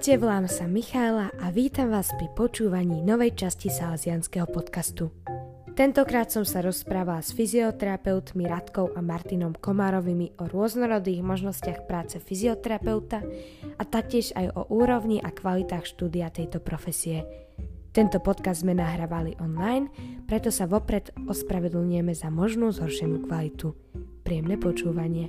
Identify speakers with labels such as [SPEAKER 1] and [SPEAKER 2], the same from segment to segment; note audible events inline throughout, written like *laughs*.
[SPEAKER 1] Ahojte, volám sa Michaela a vítam vás pri počúvaní novej časti Salesianského podcastu. Tentokrát som sa rozprávala s fyzioterapeutmi Radkou a Martinom Komárovými o rôznorodých možnostiach práce fyzioterapeuta a taktiež aj o úrovni a kvalitách štúdia tejto profesie. Tento podcast sme nahrávali online, preto sa vopred ospravedlňujeme za možnú zhoršenú kvalitu. Príjemné počúvanie.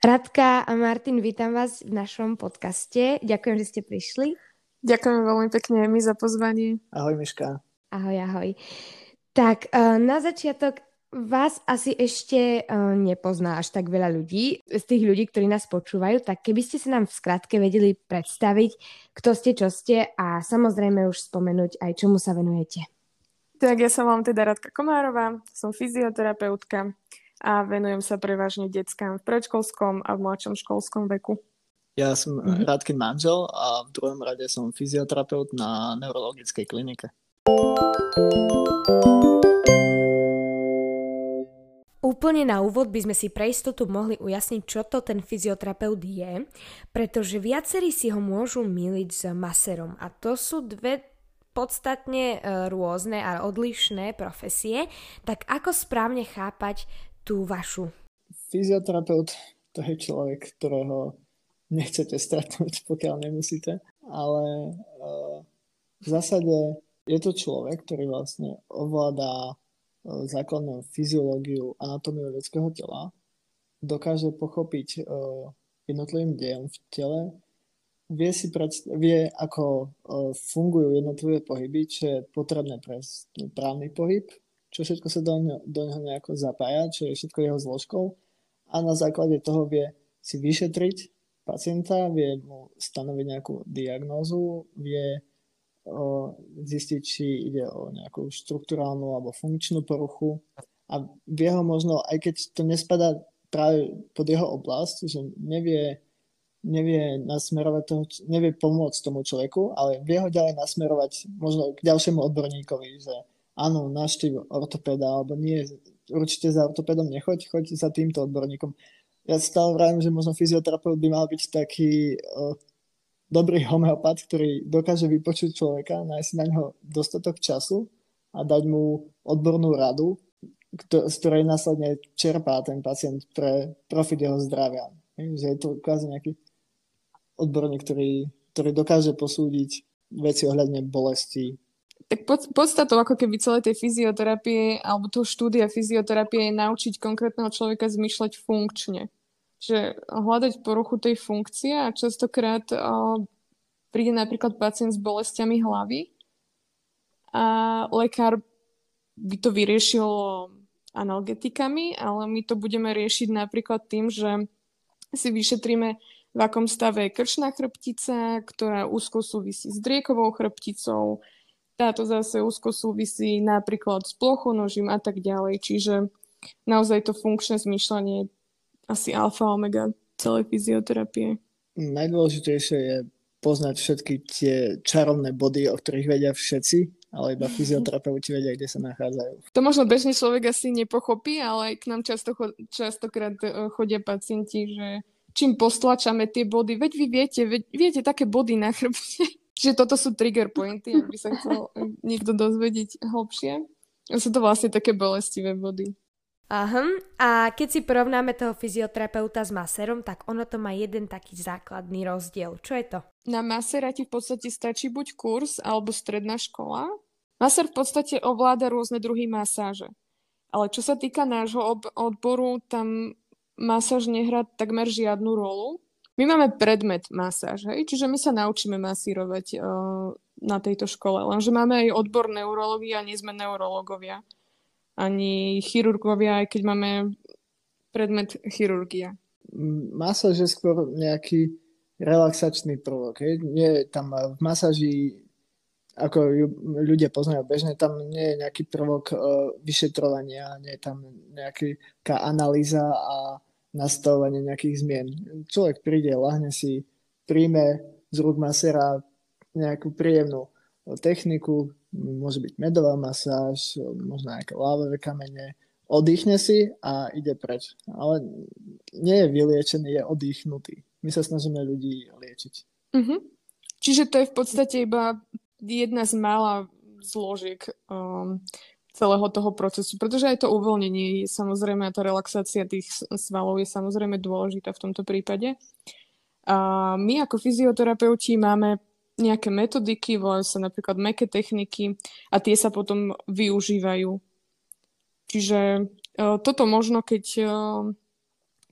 [SPEAKER 1] Radka a Martin, vítam vás v našom podcaste. Ďakujem, že ste prišli.
[SPEAKER 2] Ďakujem veľmi pekne my za pozvanie.
[SPEAKER 3] Ahoj, Miška.
[SPEAKER 1] Ahoj, ahoj. Tak, eh, na začiatok vás asi ešte eh, nepozná až tak veľa ľudí, z tých ľudí, ktorí nás počúvajú, tak keby ste sa nám v skratke vedeli predstaviť, kto ste, čo ste a samozrejme už spomenúť aj čomu sa venujete.
[SPEAKER 2] Tak ja sa volám teda Radka Komárová, som fyzioterapeutka a venujem sa prevažne deckám v predškolskom a v mladšom školskom veku.
[SPEAKER 3] Ja som mm-hmm. Rádkin manžel a v druhom rade som fyzioterapeut na neurologickej klinike.
[SPEAKER 1] Úplne na úvod by sme si pre istotu mohli ujasniť, čo to ten fyzioterapeut je, pretože viacerí si ho môžu miliť s maserom a to sú dve podstatne e, rôzne a odlišné profesie, tak ako správne chápať tú vašu?
[SPEAKER 3] Fyzioterapeut to je človek, ktorého nechcete stretnúť, *laughs* pokiaľ nemusíte, ale uh, v zásade je to človek, ktorý vlastne ovláda uh, základnú fyziológiu, anatómiu ľudského tela, dokáže pochopiť uh, jednotlivým dejom v tele, vie, si predst- vie ako fungujú jednotlivé pohyby, čo je potrebné pre právny pohyb, čo všetko sa do, ňo, do ňoho nejako zapája, čo je všetko jeho zložkou. A na základe toho vie si vyšetriť pacienta, vie mu stanoviť nejakú diagnózu, vie o, zistiť, či ide o nejakú štruktúrálnu alebo funkčnú poruchu. A vie ho možno, aj keď to nespadá práve pod jeho oblasť, že nevie, nevie nasmerovať toho, nevie pomôcť tomu človeku, ale vie ho ďalej nasmerovať možno k ďalšiemu odborníkovi, že áno, naštív ortopeda, alebo nie, určite za ortopedom nechoď, choď za týmto odborníkom. Ja stále vravím, že možno fyzioterapeut by mal byť taký uh, dobrý homeopat, ktorý dokáže vypočuť človeka, nájsť na neho dostatok času a dať mu odbornú radu, z ktorej následne čerpá ten pacient pre profit jeho zdravia. Že je to kvázi nejaký odborník, ktorý, ktorý dokáže posúdiť veci ohľadne bolesti,
[SPEAKER 2] tak pod, podstatou ako keby celej tej fyzioterapie alebo toho štúdia fyzioterapie je naučiť konkrétneho človeka zmyšľať funkčne. Že hľadať poruchu tej funkcie a častokrát o, príde napríklad pacient s bolestiami hlavy a lekár by to vyriešil analgetikami, ale my to budeme riešiť napríklad tým, že si vyšetríme, v akom stave je krčná chrbtica, ktorá úzko súvisí s driekovou chrbticou, táto zase úzko súvisí napríklad s plochonožím a tak ďalej. Čiže naozaj to funkčné zmýšľanie je asi alfa omega celej fyzioterapie.
[SPEAKER 3] Najdôležitejšie je poznať všetky tie čarovné body, o ktorých vedia všetci, ale iba *laughs* fyzioterapeuti vedia, kde sa nachádzajú.
[SPEAKER 2] To možno bežný človek asi nepochopí, ale k nám často, častokrát e, chodia pacienti, že čím postlačame tie body, veď vy viete, veď viete také body na chrbte. Čiže toto sú trigger pointy, ak by sa chcel niekto dozvedieť hlbšie. Sú to vlastne také bolestivé body.
[SPEAKER 1] Aha. A keď si porovnáme toho fyzioterapeuta s maserom, tak ono to má jeden taký základný rozdiel. Čo je to?
[SPEAKER 2] Na masera ti v podstate stačí buď kurz alebo stredná škola. Maser v podstate ovláda rôzne druhy masáže. Ale čo sa týka nášho odboru, tam masáž nehrá takmer žiadnu rolu. My máme predmet masáž, hej? čiže my sa naučíme masírovať uh, na tejto škole, lenže máme aj odbor neurológia a nie sme neurológovia. Ani chirurgovia, aj keď máme predmet chirurgia.
[SPEAKER 3] Masáž je skôr nejaký relaxačný prvok. Hej? Nie tam v masáži, ako ľudia poznajú bežne, tam nie je nejaký prvok uh, vyšetrovania, nie je tam nejaká analýza a nastavovanie nejakých zmien. Človek príde, lahne si, príjme z rúk masera nejakú príjemnú techniku, môže byť medová masáž, možno nejaké lávové kamene, oddychne si a ide preč. Ale nie je vyliečený, je oddychnutý. My sa snažíme ľudí liečiť.
[SPEAKER 2] Uh-huh. Čiže to je v podstate iba jedna z mála zložiek um, celého toho procesu, pretože aj to uvoľnenie je samozrejme a tá relaxácia tých svalov je samozrejme dôležitá v tomto prípade. A my ako fyzioterapeuti máme nejaké metodiky, volajú sa napríklad meké techniky a tie sa potom využívajú. Čiže uh, toto možno, keď uh,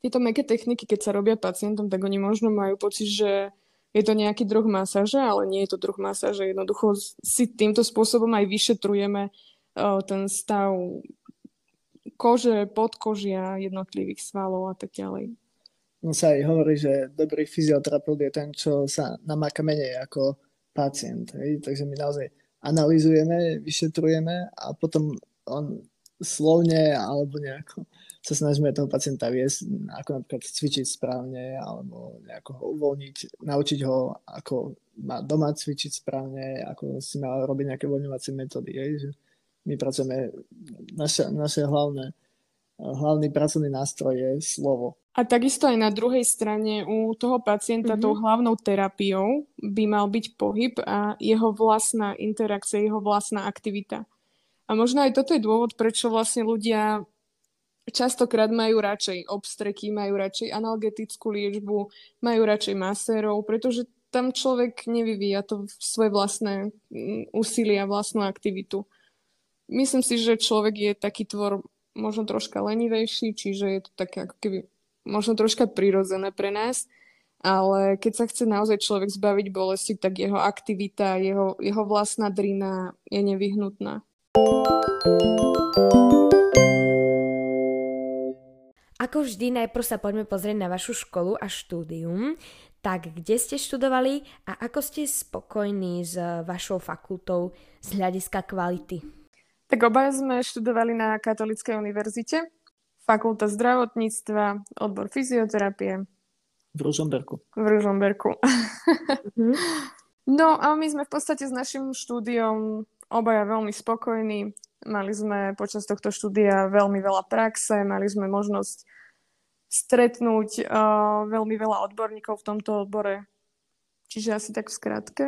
[SPEAKER 2] tieto meké techniky, keď sa robia pacientom, tak oni možno majú pocit, že je to nejaký druh masáže, ale nie je to druh masáže. Jednoducho si týmto spôsobom aj vyšetrujeme ten stav kože, podkožia, jednotlivých svalov a tak ďalej.
[SPEAKER 3] No sa aj hovorí, že dobrý fyzioterapeut je ten, čo sa namáka menej ako pacient. Hej? Takže my naozaj analizujeme, vyšetrujeme a potom on slovne alebo nejako sa snažíme toho pacienta viesť, ako napríklad cvičiť správne alebo nejako ho uvoľniť, naučiť ho, ako má doma cvičiť správne, ako si má robiť nejaké uvoľňovacie metódy. Hej? Že my pracujeme, naše, naše hlavné, hlavný pracovný nástroj je slovo.
[SPEAKER 2] A takisto aj na druhej strane u toho pacienta mm-hmm. tou hlavnou terapiou by mal byť pohyb a jeho vlastná interakcia, jeho vlastná aktivita. A možno aj toto je dôvod, prečo vlastne ľudia častokrát majú radšej obstreky, majú radšej analgetickú liečbu, majú radšej masérov, pretože tam človek nevyvíja to svoje vlastné mm, úsilie a vlastnú aktivitu myslím si, že človek je taký tvor možno troška lenivejší, čiže je to také ako keby možno troška prirodzené pre nás, ale keď sa chce naozaj človek zbaviť bolesti, tak jeho aktivita, jeho, jeho vlastná drina je nevyhnutná.
[SPEAKER 1] Ako vždy, najprv sa poďme pozrieť na vašu školu a štúdium. Tak kde ste študovali a ako ste spokojní s vašou fakultou z hľadiska kvality?
[SPEAKER 2] Tak obaja sme študovali na Katolíckej univerzite, fakulta zdravotníctva, odbor fyzioterapie.
[SPEAKER 3] V Ružomberku.
[SPEAKER 2] V Ružomberku. Mhm. *laughs* no a my sme v podstate s našim štúdiom obaja veľmi spokojní. Mali sme počas tohto štúdia veľmi veľa praxe, mali sme možnosť stretnúť uh, veľmi veľa odborníkov v tomto odbore. Čiže asi tak v skratke.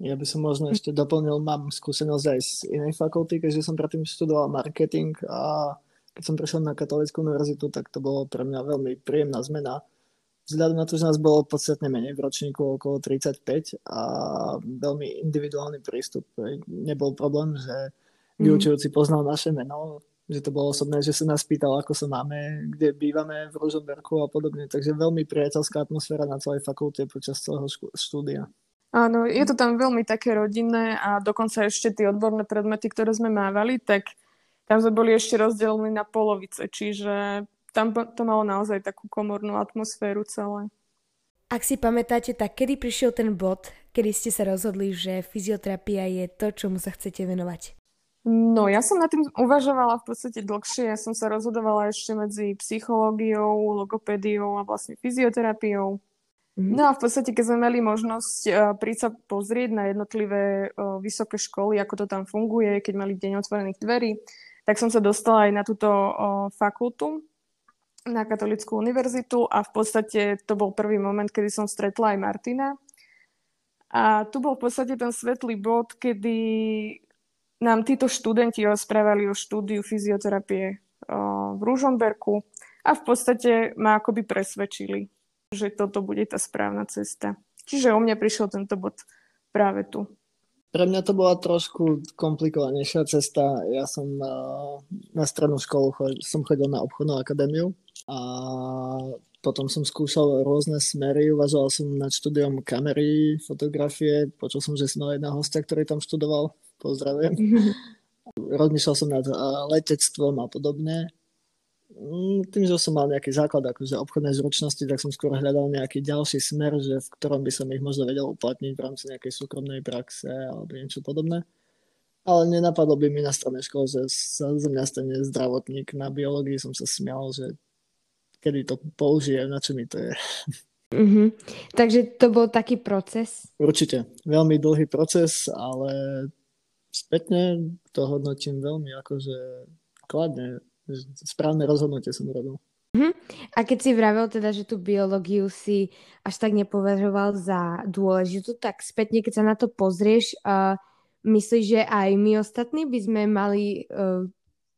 [SPEAKER 3] Ja by som možno ešte doplnil, mám skúsenosť aj z inej fakulty, keďže som predtým študoval marketing a keď som prešiel na Katolickú univerzitu, tak to bolo pre mňa veľmi príjemná zmena. Vzhľadom na to, že nás bolo podstatne menej v ročníku, okolo 35 a veľmi individuálny prístup. Nebol problém, že mhm. vyučujúci poznal naše meno, že to bolo osobné, že sa nás pýtal, ako sa máme, kde bývame v Rožomberku a podobne. Takže veľmi priateľská atmosféra na celej fakulte počas celého štúdia.
[SPEAKER 2] Áno, je to tam veľmi také rodinné a dokonca ešte tie odborné predmety, ktoré sme mávali, tak tam sme boli ešte rozdelení na polovice, čiže tam to malo naozaj takú komornú atmosféru celé.
[SPEAKER 1] Ak si pamätáte, tak kedy prišiel ten bod, kedy ste sa rozhodli, že fyzioterapia je to, čomu sa chcete venovať?
[SPEAKER 2] No, ja som nad tým uvažovala v podstate dlhšie. Ja som sa rozhodovala ešte medzi psychológiou, logopédiou a vlastne fyzioterapiou. Mm-hmm. No a v podstate, keď sme mali možnosť uh, sa pozrieť na jednotlivé uh, vysoké školy, ako to tam funguje, keď mali deň otvorených dverí, tak som sa dostala aj na túto uh, fakultu, na Katolickú univerzitu a v podstate to bol prvý moment, kedy som stretla aj Martina. A tu bol v podstate ten svetlý bod, kedy nám títo študenti rozprávali o štúdiu fyzioterapie v Ružomberku a v podstate ma akoby presvedčili že toto bude tá správna cesta. Čiže o mňa prišiel tento bod práve tu.
[SPEAKER 3] Pre mňa to bola trošku komplikovanejšia cesta. Ja som na strednú školu som chodil na obchodnú akadémiu a potom som skúšal rôzne smery, uvažoval som nad štúdiom kamery, fotografie, počul som, že si mal jedna hostia, ktorý tam študoval, pozdravujem. *laughs* Rozmýšľal som nad letectvom a podobne tým, že som mal nejaký základ akože obchodnej zručnosti, tak som skôr hľadal nejaký ďalší smer, že v ktorom by som ich možno vedel uplatniť v rámci nejakej súkromnej praxe alebo niečo podobné. Ale nenapadlo by mi na strednej škole, že sa zo mňa stane zdravotník na biológii. Som sa smial, že kedy to použijem, na čo mi to je.
[SPEAKER 1] Mm-hmm. Takže to bol taký proces?
[SPEAKER 3] Určite. Veľmi dlhý proces, ale spätne to hodnotím veľmi akože kladne správne rozhodnutie som urobil.
[SPEAKER 1] Uh-huh. A keď si vravel teda, že tú biológiu si až tak nepovažoval za dôležitú, tak spätne, keď sa na to pozrieš, uh, myslíš, že aj my ostatní by sme mali uh,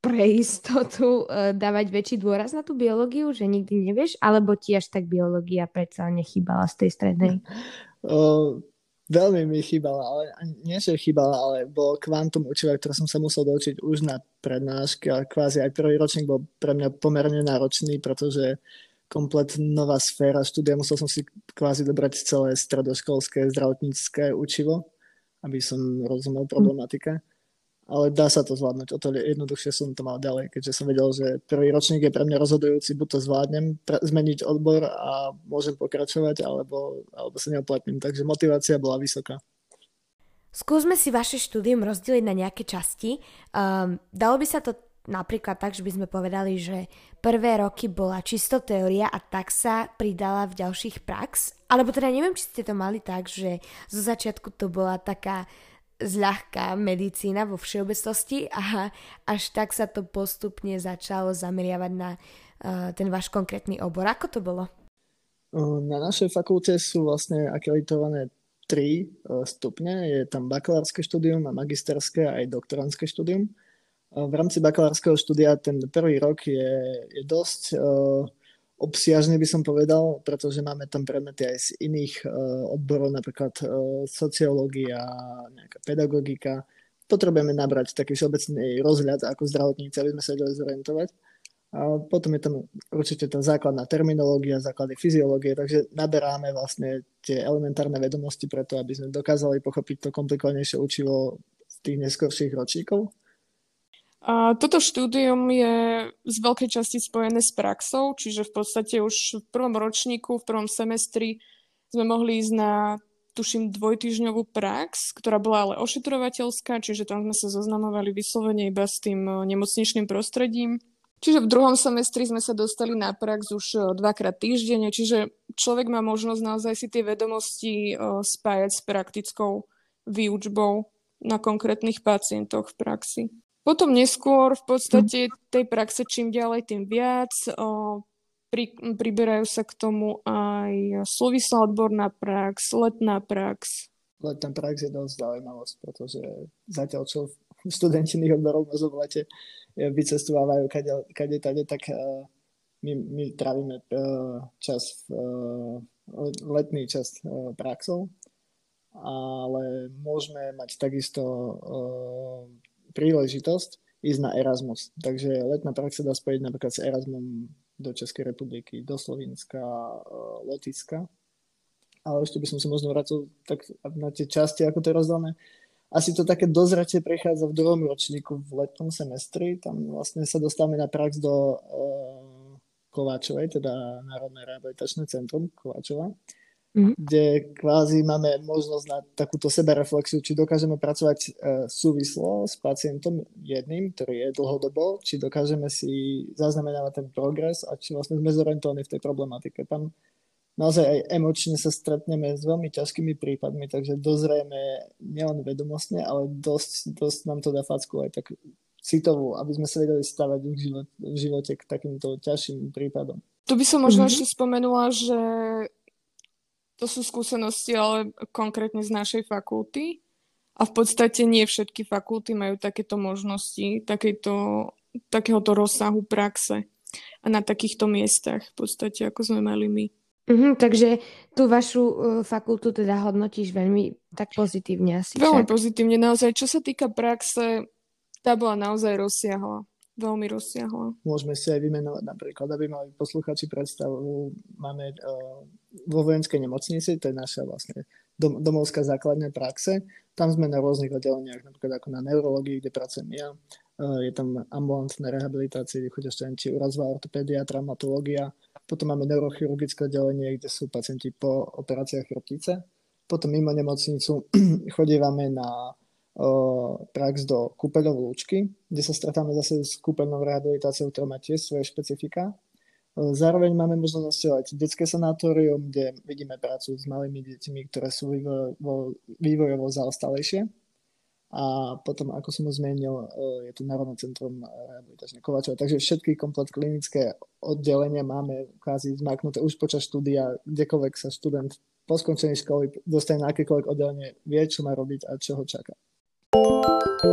[SPEAKER 1] pre istotu uh, dávať väčší dôraz na tú biológiu, že nikdy nevieš, alebo ti až tak biológia predsa nechýbala z tej strednej? *laughs*
[SPEAKER 3] Uh, veľmi mi chýbala, ale nie, že chýbala, ale bol kvantum učiva, ktoré som sa musel doučiť už na prednáške a kvázi aj prvý ročník bol pre mňa pomerne náročný, pretože komplet nová sféra štúdia, musel som si kvázi dobrať celé stredoškolské zdravotnícke učivo, aby som rozumel problematike ale dá sa to zvládnuť. O to jednoduchšie som to mal ďalej, keďže som vedel, že prvý ročník je pre mňa rozhodujúci, buď to zvládnem pre, zmeniť odbor a môžem pokračovať, alebo, alebo sa neoplatním. Takže motivácia bola vysoká.
[SPEAKER 1] Skúsme si vaše štúdium rozdeliť na nejaké časti. Um, dalo by sa to napríklad tak, že by sme povedali, že prvé roky bola čisto teória a tak sa pridala v ďalších prax. Alebo teda neviem, či ste to mali tak, že zo začiatku to bola taká zľahká medicína vo všeobecnosti a až tak sa to postupne začalo zameriavať na uh, ten váš konkrétny obor. Ako to bolo?
[SPEAKER 3] Na našej fakulte sú vlastne akreditované tri stupne. Je tam bakalárske štúdium a magisterské a aj doktorantské štúdium. V rámci bakalárskeho štúdia ten prvý rok je, je dosť uh, obsiažne by som povedal, pretože máme tam predmety aj z iných uh, odborov, napríklad uh, sociológia, nejaká pedagogika. Potrebujeme nabrať taký všeobecný rozhľad ako zdravotníci, aby sme sa vedeli zorientovať. A potom je tam určite tá základná terminológia, základy fyziológie, takže naberáme vlastne tie elementárne vedomosti preto, aby sme dokázali pochopiť to komplikovanejšie učivo z tých neskorších ročíkov.
[SPEAKER 2] A toto štúdium je z veľkej časti spojené s praxou, čiže v podstate už v prvom ročníku, v prvom semestri sme mohli ísť na, tuším, dvojtyžňovú prax, ktorá bola ale ošetrovateľská, čiže tam sme sa zoznamovali vyslovene iba s tým e, nemocničným prostredím. Čiže v druhom semestri sme sa dostali na prax už e, dvakrát týždenne, čiže človek má možnosť naozaj si tie vedomosti e, spájať s praktickou výučbou na konkrétnych pacientoch v praxi. Potom neskôr v podstate tej praxe čím ďalej, tým viac. O, pri, priberajú sa k tomu aj súvislá odborná prax, letná prax.
[SPEAKER 3] Letná prax je dosť zaujímavosť, pretože zatiaľ čo študenti iných odborov možno v lete e, vycestovávajú kade, kade tade, tak uh, my, my trávime uh, čas v uh, letný čas uh, praxou, ale môžeme mať takisto uh, príležitosť ísť na Erasmus. Takže letná prax sa dá spojiť napríklad s Erasmom do Českej republiky, do Slovenska, e, Lotiska. Ale ešte by som sa možno vrátil tak na tie časti, ako to je rozdelené. Asi to také dozratie prechádza v druhom ročníku v letnom semestri. Tam vlastne sa dostávame na prax do uh, Kováčovej, teda Národné rehabilitačné centrum Kováčova mm-hmm. kde kvázi máme možnosť na takúto sebereflexiu, či dokážeme pracovať uh, súvislo s pacientom jedným, ktorý je dlhodobo, či dokážeme si zaznamenávať ten progres a či vlastne sme zorientovaní v tej problematike. Tam naozaj aj emočne sa stretneme s veľmi ťažkými prípadmi, takže dozrieme nielen vedomostne, ale dosť, dosť nám to dá facku aj tak citovú, aby sme sa vedeli stavať v živote, v živote k takýmto ťažším prípadom.
[SPEAKER 2] Tu by som možno mm-hmm. ešte spomenula, že to sú skúsenosti ale konkrétne z našej fakulty a v podstate nie všetky fakulty majú takéto možnosti, takéto, takéhoto rozsahu praxe a na takýchto miestach v podstate, ako sme mali my.
[SPEAKER 1] Mm-hmm, takže tú vašu uh, fakultu teda hodnotíš veľmi tak pozitívne asi.
[SPEAKER 2] Veľmi však? pozitívne, naozaj. Čo sa týka praxe, tá bola naozaj rozsiahla veľmi rozsiahla.
[SPEAKER 3] Môžeme si aj vymenovať napríklad, aby mali posluchači predstavu. Máme uh, vo vojenskej nemocnici, to je naša vlastne dom, domovská základná praxe. Tam sme na rôznych oddeleniach, napríklad ako na neurologii, kde pracujem ja. Uh, je tam ambulantná rehabilitácia, kde chodia študenti urazová ortopédia, traumatológia. Potom máme neurochirurgické oddelenie, kde sú pacienti po operáciách chrbtice. Potom mimo nemocnicu *clears throat* chodívame na prax do kúpeľov lúčky, kde sa stretáme zase s kúpeľnou rehabilitáciou, ktorá má tiež svoje špecifika. Zároveň máme možnosť navštevovať detské sanatórium, kde vidíme prácu s malými deťmi, ktoré sú vývojovo, vývojovo zaostalejšie. a potom, ako som ho zmenil, je tu Národné centrum rehabilitačné Kovačova. Takže všetky komplet klinické oddelenia máme kvázi zmaknuté už počas štúdia, kdekoľvek sa študent po skončení školy dostane na akékoľvek oddelenie, vie, čo má robiť a čo ho čaká.
[SPEAKER 1] Je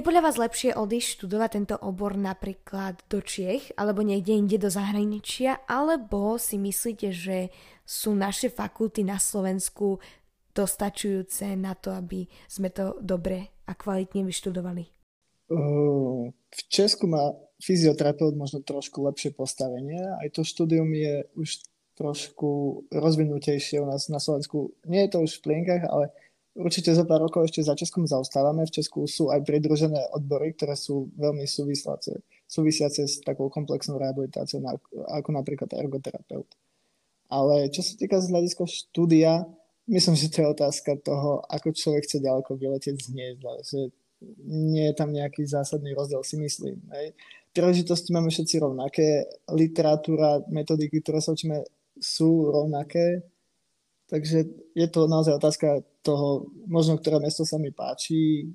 [SPEAKER 1] podľa vás lepšie odísť študovať tento obor napríklad do Čiech alebo niekde inde do zahraničia, alebo si myslíte, že sú naše fakulty na Slovensku dostačujúce na to, aby sme to dobre a kvalitne vyštudovali?
[SPEAKER 3] V Česku má fyzioterapeut možno trošku lepšie postavenie. Aj to štúdium je už trošku rozvinutejšie u nás na Slovensku. Nie je to už v plienkach, ale Určite za pár rokov ešte za Českom zaostávame. V Česku sú aj pridružené odbory, ktoré sú veľmi súvisiace, súvisiace s takou komplexnou rehabilitáciou, ako napríklad ergoterapeut. Ale čo sa týka z hľadiska štúdia, myslím, že to je otázka toho, ako človek chce ďaleko vyletieť z hniezda. Že nie je tam nejaký zásadný rozdiel, si myslím. Hej. Príležitosti máme všetci rovnaké, literatúra, metodiky, ktoré sa učíme, sú rovnaké, takže je to naozaj otázka toho, možno ktoré mesto sa mi páči,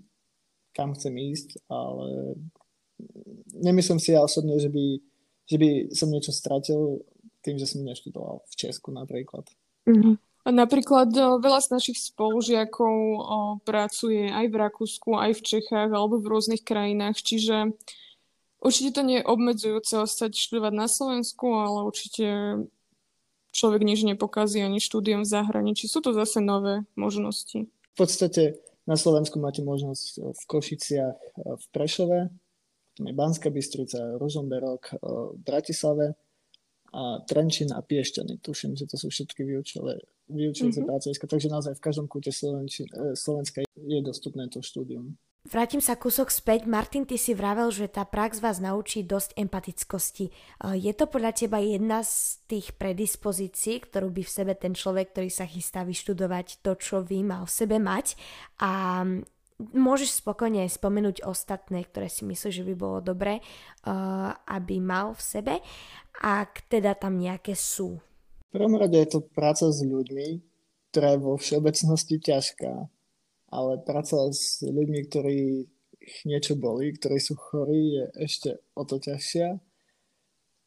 [SPEAKER 3] kam chcem ísť, ale nemyslím si ja osobne, že by, že by som niečo stratil tým, že som neštudoval v Česku napríklad.
[SPEAKER 2] Mm-hmm. Napríklad veľa z našich spolužiakov o, pracuje aj v Rakúsku, aj v Čechách alebo v rôznych krajinách, čiže určite to nie je obmedzujúce ostať študovať na Slovensku, ale určite človek nič nepokazí ani štúdium v zahraničí. Sú to zase nové možnosti.
[SPEAKER 3] V podstate na Slovensku máte možnosť v Košiciach, v Prešove, potom je Banská Bystrica, Rožomberok, v Bratislave a Trenčín a Piešťany. Tuším, že to sú všetky vyučové, vyučujúce mm-hmm. pracoviska, takže naozaj v každom kúte Slovenska je dostupné to štúdium.
[SPEAKER 1] Vrátim sa kúsok späť. Martin, ty si vravel, že tá prax vás naučí dosť empatickosti. Je to podľa teba jedna z tých predispozícií, ktorú by v sebe ten človek, ktorý sa chystá vyštudovať to, čo vy mal v sebe mať a môžeš spokojne spomenúť ostatné, ktoré si myslíš, že by bolo dobré, aby mal v sebe, ak teda tam nejaké sú.
[SPEAKER 3] V prvom rade je to práca s ľuďmi, ktorá je vo všeobecnosti ťažká ale pracovať s ľuďmi, ktorí niečo boli, ktorí sú chorí, je ešte o to ťažšia.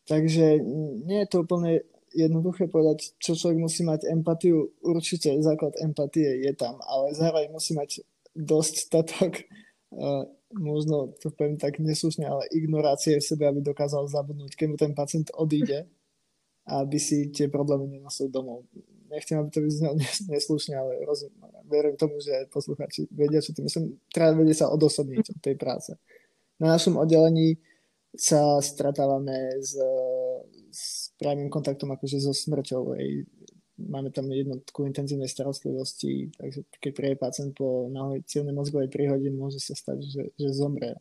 [SPEAKER 3] Takže nie je to úplne jednoduché povedať, čo človek musí mať empatiu. Určite základ empatie je tam, ale zároveň musí mať dosť statok, uh, možno to poviem tak neslušne, ale ignorácie v sebe, aby dokázal zabudnúť, keď mu ten pacient odíde aby si tie problémy nenosil domov nechcem, aby to vyznelo *laughs* neslušne, ale rozumiem, verím tomu, že posluchači vedia, čo to myslím. Treba vedieť sa odosobniť od tej práce. Na našom oddelení sa stratávame s, s právnym kontaktom akože so smrťou. Ej. Máme tam jednotku intenzívnej starostlivosti, takže keď príde pacient po náhoj cievnej mozgovej príhode, môže sa stať, že, že zomre.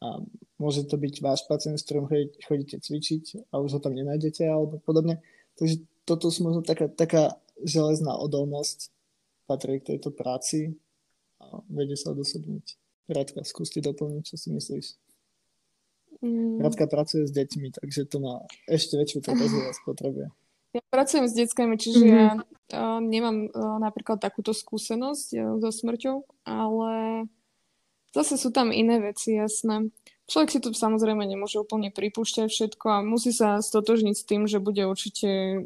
[SPEAKER 3] A môže to byť váš pacient, s ktorým chodíte cvičiť a už ho tam nenájdete alebo podobne. Takže toto sú možno taká, taká železná odolnosť patrí k tejto práci a vedie sa odosobniť. Radka, skús ti doplniť, čo si myslíš. Mm. Radka pracuje s deťmi, takže to má ešte väčšiu trpezlivosť *laughs* potrebuje.
[SPEAKER 2] Ja pracujem s deckami, čiže mm-hmm. ja uh, nemám uh, napríklad takúto skúsenosť uh, so smrťou, ale zase sú tam iné veci, jasné. Človek si to samozrejme nemôže úplne pripúšťať všetko a musí sa stotožniť s tým, že bude určite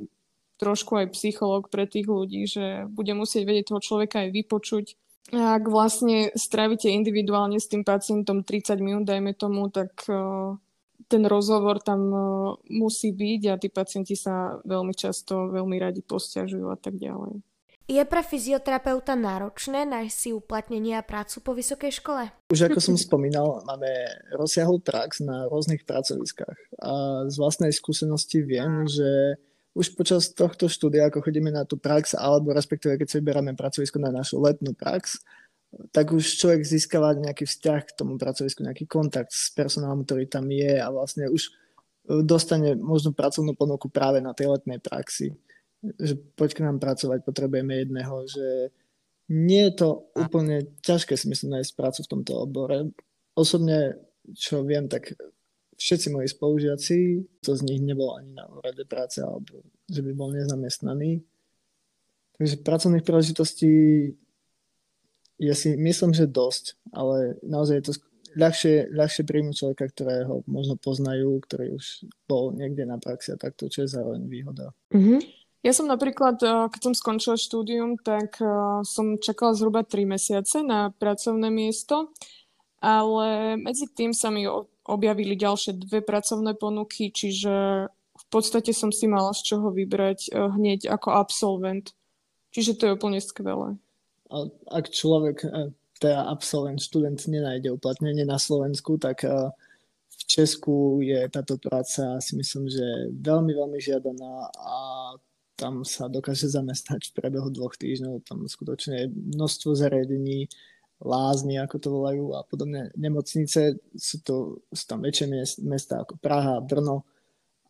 [SPEAKER 2] trošku aj psychológ pre tých ľudí, že bude musieť vedieť toho človeka aj vypočuť. A ak vlastne stravíte individuálne s tým pacientom 30 minút, dajme tomu, tak uh, ten rozhovor tam uh, musí byť a tí pacienti sa veľmi často veľmi radi posťažujú a tak ďalej.
[SPEAKER 1] Je pre fyzioterapeuta náročné nájsť si uplatnenie a prácu po vysokej škole?
[SPEAKER 3] Už ako som spomínal, máme rozsiahlu prax na rôznych pracoviskách a z vlastnej skúsenosti viem, že už počas tohto štúdia, ako chodíme na tú prax, alebo respektíve keď si vyberáme pracovisko na našu letnú prax, tak už človek získava nejaký vzťah k tomu pracovisku, nejaký kontakt s personálom, ktorý tam je a vlastne už e, dostane možno pracovnú ponuku práve na tej letnej praxi. Že poď k nám pracovať, potrebujeme jedného, že nie je to úplne ťažké si myslím nájsť prácu v tomto obore. Osobne, čo viem, tak všetci moji spolužiaci, to z nich nebol ani na úrade práce, alebo že by bol nezamestnaný. Takže pracovných príležitostí je si myslím, že dosť, ale naozaj je to ľahšie, ľahšie príjmu človeka, ktorého možno poznajú, ktorý už bol niekde na praxi a takto, čo je zároveň výhoda.
[SPEAKER 2] Mm-hmm. Ja som napríklad, eh, keď som skončila štúdium, tak eh, som čakala zhruba 3 mesiace na pracovné miesto, ale medzi tým sa mi objavili ďalšie dve pracovné ponuky, čiže v podstate som si mala z čoho vybrať eh, hneď ako absolvent. Čiže to je úplne skvelé.
[SPEAKER 3] Ak človek teda absolvent, študent nenájde uplatnenie na Slovensku, tak eh, v Česku je táto práca si myslím, že veľmi, veľmi žiadaná a tam sa dokáže zamestnať v priebehu dvoch týždňov. Tam skutočne je množstvo zariadení, lázny, ako to volajú a podobne. Nemocnice sú, to, sú tam väčšie mesta ako Praha, Brno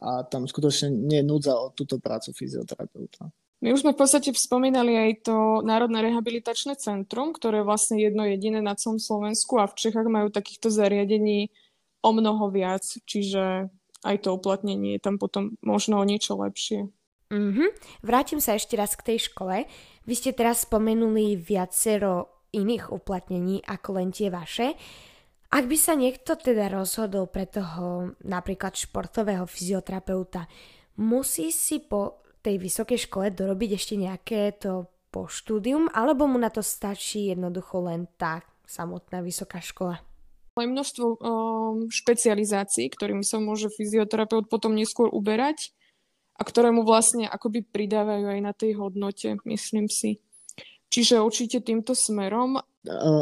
[SPEAKER 3] a tam skutočne nie je núdza o túto prácu fyzioterapeuta.
[SPEAKER 2] My už sme v podstate spomínali aj to Národné rehabilitačné centrum, ktoré je vlastne jedno jediné na celom Slovensku a v Čechách majú takýchto zariadení o mnoho viac, čiže aj to uplatnenie je tam potom možno o niečo lepšie.
[SPEAKER 1] Mm-hmm. Vrátim sa ešte raz k tej škole. Vy ste teraz spomenuli viacero iných uplatnení ako len tie vaše. Ak by sa niekto teda rozhodol pre toho napríklad športového fyzioterapeuta, musí si po tej vysokej škole dorobiť ešte nejaké to po štúdium, alebo mu na to stačí jednoducho len tá samotná vysoká škola?
[SPEAKER 2] Je množstvo um, špecializácií, ktorým sa môže fyzioterapeut potom neskôr uberať a ktoré mu vlastne akoby pridávajú aj na tej hodnote, myslím si. Čiže určite týmto smerom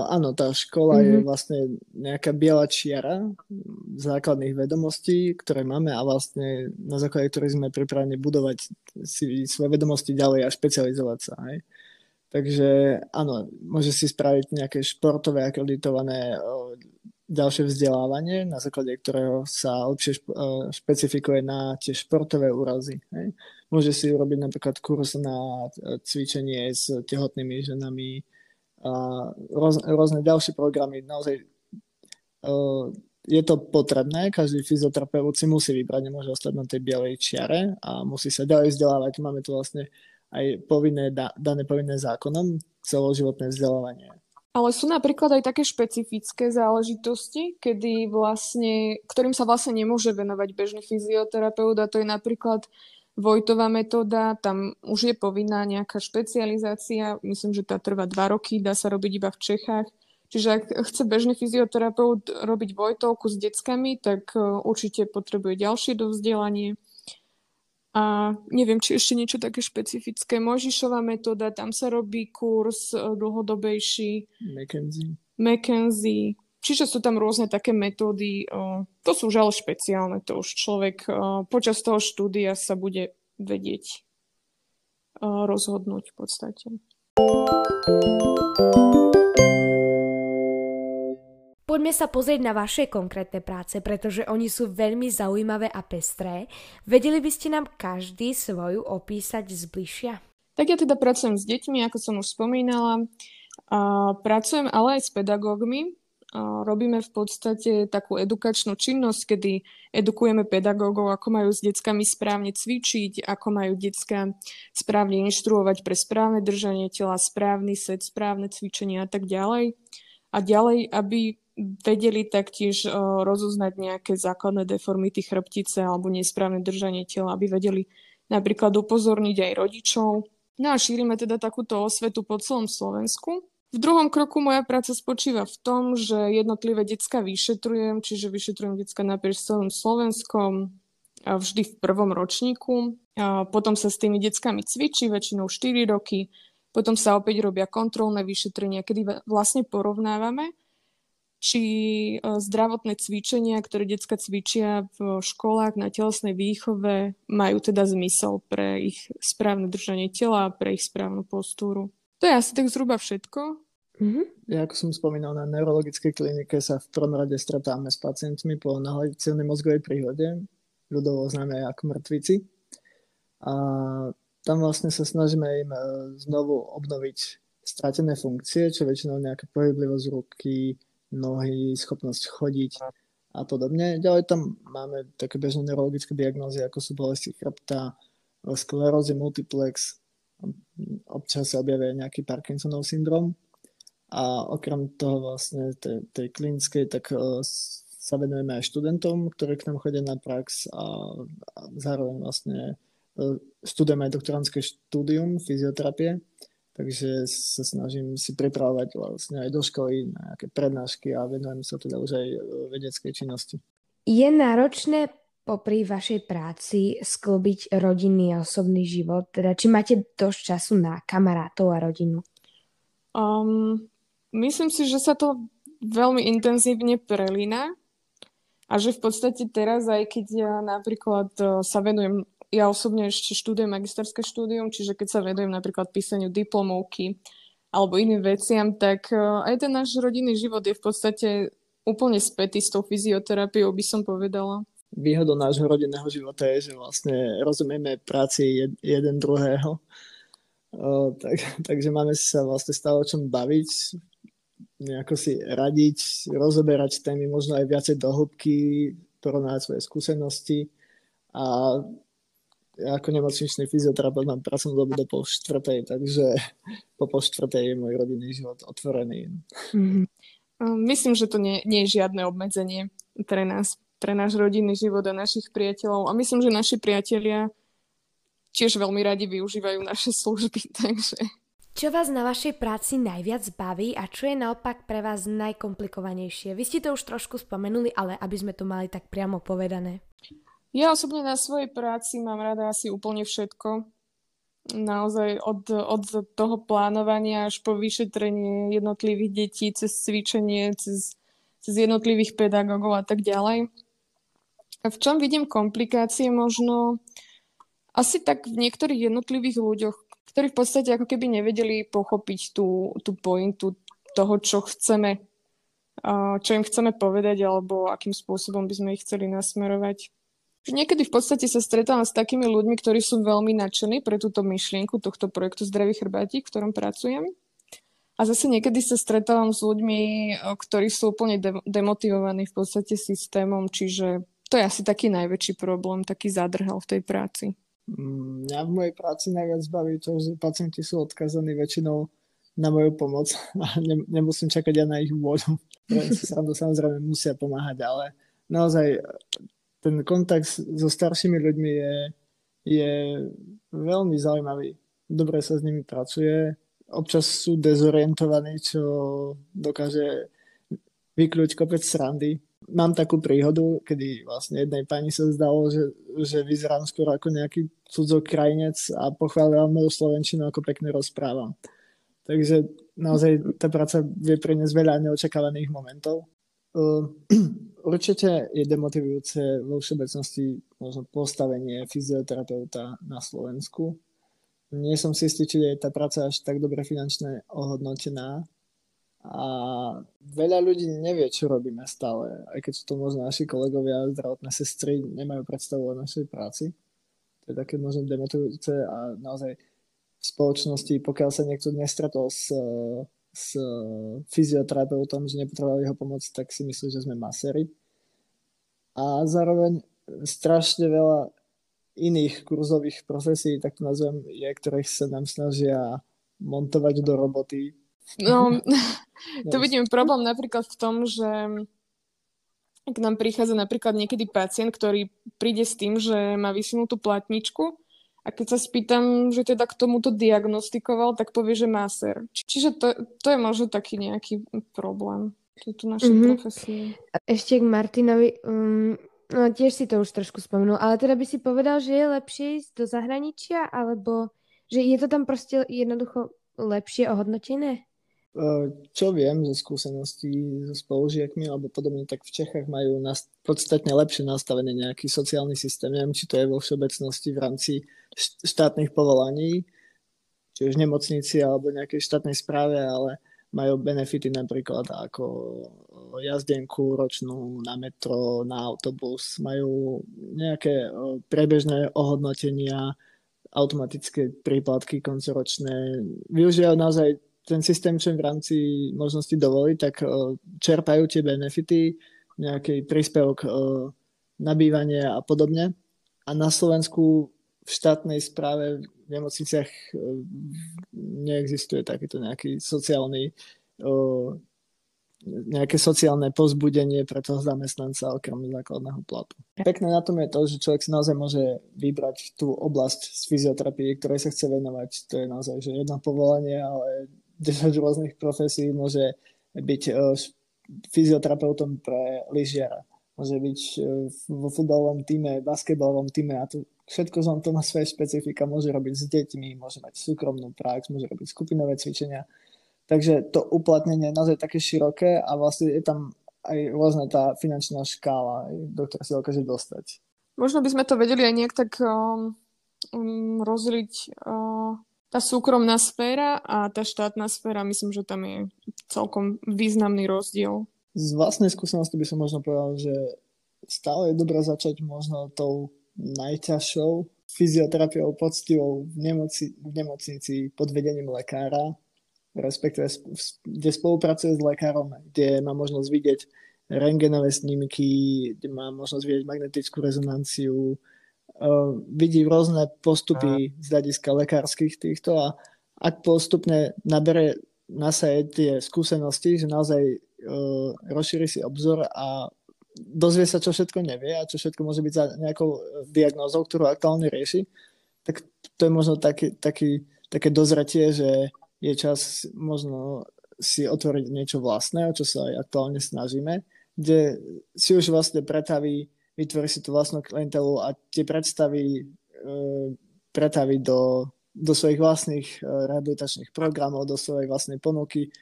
[SPEAKER 3] áno, tá škola mm-hmm. je mhm. vlastne nejaká biela čiara základných vedomostí, ktoré máme a vlastne na základe ktorých sme pripravení budovať si svoje vedomosti ďalej a špecializovať sa. Hej. Takže áno, môže si spraviť nejaké športové akreditované ďalšie vzdelávanie, na základe ktorého sa lepšie špecifikuje na tie športové úrazy. Hej. Môže si urobiť napríklad kurz na cvičenie s tehotnými ženami, a rôzne, rôzne ďalšie programy. Naozaj uh, je to potrebné, každý fyzioterapeut si musí vybrať, nemôže ostať na tej bielej čiare a musí sa ďalej vzdelávať. Máme tu vlastne aj povinné, da, dané povinné zákonom celoživotné vzdelávanie.
[SPEAKER 2] Ale sú napríklad aj také špecifické záležitosti, kedy vlastne, ktorým sa vlastne nemôže venovať bežný fyzioterapeut a to je napríklad Vojtová metóda, tam už je povinná nejaká špecializácia, myslím, že tá trvá dva roky, dá sa robiť iba v Čechách. Čiže ak chce bežný fyzioterapeut robiť Vojtovku s deckami, tak e, určite potrebuje ďalšie dovzdelanie. A neviem, či ešte niečo také špecifické. Možišová metóda, tam sa robí kurz e, dlhodobejší.
[SPEAKER 3] McKenzie.
[SPEAKER 2] McKenzie. Čiže sú tam rôzne také metódy, to sú už ale špeciálne, to už človek počas toho štúdia sa bude vedieť rozhodnúť v podstate.
[SPEAKER 1] Poďme sa pozrieť na vaše konkrétne práce, pretože oni sú veľmi zaujímavé a pestré. Vedeli by ste nám každý svoju opísať zbližšia?
[SPEAKER 2] Tak ja teda pracujem s deťmi, ako som už spomínala. A pracujem ale aj s pedagógmi, robíme v podstate takú edukačnú činnosť, kedy edukujeme pedagógov, ako majú s deckami správne cvičiť, ako majú decka správne inštruovať pre správne držanie tela, správny set, správne cvičenia a tak ďalej. A ďalej, aby vedeli taktiež rozoznať nejaké základné deformity chrbtice alebo nesprávne držanie tela, aby vedeli napríklad upozorniť aj rodičov. No a šírime teda takúto osvetu po celom Slovensku. V druhom kroku moja práca spočíva v tom, že jednotlivé decka vyšetrujem, čiže vyšetrujem decka naprieč celým Slovenskom, vždy v prvom ročníku. Potom sa s tými deckami cvičí, väčšinou 4 roky. Potom sa opäť robia kontrolné vyšetrenia, kedy vlastne porovnávame, či e, zdravotné cvičenia, ktoré decka cvičia v školách na telesnej výchove, majú teda zmysel pre ich správne držanie tela a pre ich správnu postúru. To je asi tak zhruba všetko.
[SPEAKER 3] Mm-hmm. Ja, ako som spomínal, na neurologickej klinike sa v prvom rade stretáme s pacientmi po nahľaditeľnej mozgovej príhode, ľudovo známe ako mŕtvici. A tam vlastne sa snažíme im e, znovu obnoviť stratené funkcie, čo väčšinou nejaká pohyblivosť ruky, nohy, schopnosť chodiť a podobne. Ďalej tam máme také bežné neurologické diagnózy, ako sú bolesti chrbta, sklerózy multiplex, občas sa objavia nejaký Parkinsonov syndrom a okrem toho vlastne tej, tej klinickej, tak uh, sa venujeme aj študentom, ktorí k nám chodia na prax a, a zároveň vlastne uh, študujeme aj doktorantské štúdium fyzioterapie, takže sa snažím si pripravovať vlastne aj do školy na nejaké prednášky a venujem sa teda už aj vedeckej činnosti.
[SPEAKER 1] Je náročné popri vašej práci sklbiť rodinný a osobný život? Teda či máte dosť času na kamarátov a rodinu?
[SPEAKER 2] Um, myslím si, že sa to veľmi intenzívne prelína a že v podstate teraz, aj keď ja napríklad e, sa venujem, ja osobne ešte študujem magisterské štúdium, čiže keď sa venujem napríklad písaniu diplomovky alebo iným veciam, tak e, aj ten náš rodinný život je v podstate úplne spätý s tou fyzioterapiou, by som povedala.
[SPEAKER 3] Výhodou nášho rodinného života je, že vlastne rozumieme práci jed, jeden druhého. O, tak, *laughs* takže máme sa vlastne stále o čom baviť, nejako si radiť, rozoberať témy možno aj viacej do hĺbky, porovnať svoje skúsenosti a ja ako nemocničný fyzioterapeut mám pracovnú dobu do pol štvrtej, takže po pol štvrtej je môj rodinný život otvorený. Mm-hmm.
[SPEAKER 2] Myslím, že to nie, nie je žiadne obmedzenie pre nás, pre náš rodinný život a našich priateľov. A myslím, že naši priatelia tiež veľmi radi využívajú naše služby, *laughs* takže...
[SPEAKER 1] Čo vás na vašej práci najviac baví a čo je naopak pre vás najkomplikovanejšie? Vy ste to už trošku spomenuli, ale aby sme to mali tak priamo povedané.
[SPEAKER 2] Ja osobne na svojej práci mám rada asi úplne všetko naozaj od, od toho plánovania až po vyšetrenie jednotlivých detí, cez cvičenie, cez, cez jednotlivých pedagógov a tak ďalej. A v čom vidím komplikácie možno asi tak v niektorých jednotlivých ľuďoch, ktorí v podstate ako keby nevedeli pochopiť tú, tú pointu toho, čo chceme, čo im chceme povedať alebo akým spôsobom by sme ich chceli nasmerovať niekedy v podstate sa stretávam s takými ľuďmi, ktorí sú veľmi nadšení pre túto myšlienku tohto projektu Zdravý chrbátik, v ktorom pracujem. A zase niekedy sa stretávam s ľuďmi, ktorí sú úplne de- demotivovaní v podstate systémom, čiže to je asi taký najväčší problém, taký zadrhal v tej práci.
[SPEAKER 3] Mm, mňa v mojej práci najviac baví to, že pacienti sú odkazaní väčšinou na moju pomoc *laughs* a ne, nemusím čakať ja na ich vôľu. *laughs* Samozrejme musia pomáhať, ale naozaj ten kontakt so staršími ľuďmi je, je veľmi zaujímavý. Dobre sa s nimi pracuje. Občas sú dezorientovaní, čo dokáže vyklúť kopec srandy. Mám takú príhodu, kedy vlastne jednej pani sa zdalo, že, že vyzerám skoro ako nejaký cudzokrajinec a pochválila moju slovenčinu, ako pekne rozprávam. Takže naozaj tá práca vie priniesť veľa neočakávaných momentov. *clears throat* Určite je demotivujúce vo všeobecnosti možno postavenie fyzioterapeuta na Slovensku. Nie som si istý, či je tá práca až tak dobre finančne ohodnotená. A veľa ľudí nevie, čo robíme stále. Aj keď sú to možno naši kolegovia, zdravotné sestry, nemajú predstavu o našej práci. To je také možno demotivujúce a naozaj v spoločnosti, pokiaľ sa niekto nestretol s s fyzioterapeutom, že nepotrebovali jeho pomoc, tak si myslí, že sme masery. A zároveň strašne veľa iných kurzových profesí, tak to nazvem, je, ktorých sa nám snažia montovať do roboty.
[SPEAKER 2] No, *laughs* *laughs* tu vidím problém napríklad v tom, že k nám prichádza napríklad niekedy pacient, ktorý príde s tým, že má vysunutú platničku a keď sa spýtam, že teda k tomuto diagnostikoval, tak povie, že ser. Čiže to, to je možno taký nejaký problém tu našej mm-hmm. profesie.
[SPEAKER 1] Ešte k Martinovi, um, no tiež si to už trošku spomenul, ale teda by si povedal, že je lepšie ísť do zahraničia, alebo že je to tam proste jednoducho lepšie ohodnotené?
[SPEAKER 3] Čo viem zo skúseností so spolužiakmi alebo podobne, tak v Čechách majú nas- podstatne lepšie nastavený nejaký sociálny systém. Neviem, či to je vo všeobecnosti v rámci štátnych povolaní, či už nemocnici alebo nejakej štátnej správe, ale majú benefity napríklad ako jazdenku ročnú na metro, na autobus, majú nejaké prebežné ohodnotenia, automatické príplatky koncoročné. Využívajú naozaj ten systém, čo im v rámci možnosti dovolí, tak uh, čerpajú tie benefity, nejaký príspevok uh, na bývanie a podobne. A na Slovensku v štátnej správe v nemocniciach e, neexistuje takýto nejaký sociálny nejaké sociálne pozbudenie pre toho zamestnanca okrem základného platu. Pekné na tom je to, že človek si naozaj môže vybrať tú oblasť z fyzioterapie, ktorej sa chce venovať. To je naozaj že jedno povolanie, ale 10 rôznych profesí môže byť e, fyzioterapeutom pre lyžiara. Môže byť e, vo futbalovom týme, basketbalovom týme a to všetko z to má svoje špecifika. Môže robiť s deťmi, môže mať súkromnú prax, môže robiť skupinové cvičenia Takže to uplatnenie je naozaj také široké a vlastne je tam aj rôzna tá finančná škála, do ktorej si dokáže dostať.
[SPEAKER 2] Možno by sme to vedeli aj nejak tak um, um, rozliť uh, tá súkromná sféra a tá štátna sféra. Myslím, že tam je celkom významný rozdiel.
[SPEAKER 3] Z vlastnej skúsenosti by som možno povedal, že stále je dobré začať možno tou najťažšou fyzioterapiou poctivou v, nemoci, v nemocnici pod vedením lekára, respektíve kde spolupracuje s lekárom, kde má možnosť vidieť rengenové snímky, kde má možnosť vidieť magnetickú rezonanciu, vidí rôzne postupy z hľadiska lekárskych týchto a ak postupne nabere na sa tie skúsenosti, že naozaj uh, rozšíri si obzor a dozvie sa, čo všetko nevie a čo všetko môže byť za nejakou diagnózou, ktorú aktuálne rieši, tak to je možno taký, taký, také dozretie, že je čas možno si otvoriť niečo vlastné, o čo sa aj aktuálne snažíme, kde si už vlastne pretaví, vytvorí si tú vlastnú klientelu a tie predstavy e, pretaví do, do svojich vlastných e, rehabilitačných programov, do svojej vlastnej ponuky,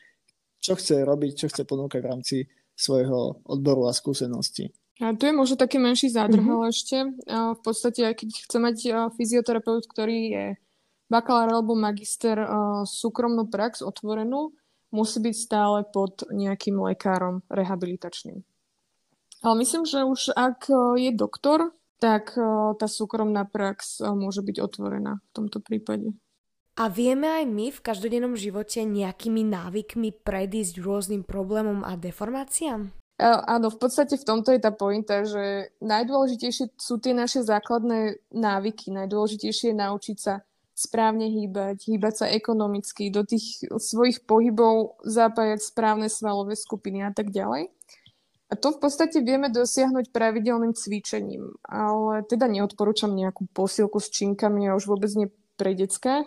[SPEAKER 3] čo chce robiť, čo chce ponúkať v rámci svojho odboru a skúsenosti.
[SPEAKER 2] A tu je možno taký menší zádrhel mm-hmm. ešte. A v podstate, aj keď chce mať fyzioterapeut, ktorý je bakalár alebo magister súkromnú prax otvorenú, musí byť stále pod nejakým lekárom rehabilitačným. Ale myslím, že už ak je doktor, tak tá súkromná prax môže byť otvorená v tomto prípade.
[SPEAKER 1] A vieme aj my v každodennom živote nejakými návykmi predísť rôznym problémom a deformáciám?
[SPEAKER 2] Áno, v podstate v tomto je tá pointa, že najdôležitejšie sú tie naše základné návyky. Najdôležitejšie je naučiť sa správne hýbať, hýbať sa ekonomicky, do tých svojich pohybov zapájať správne svalové skupiny a tak ďalej. A to v podstate vieme dosiahnuť pravidelným cvičením, ale teda neodporúčam nejakú posilku s činkami a už vôbec nie pre decka,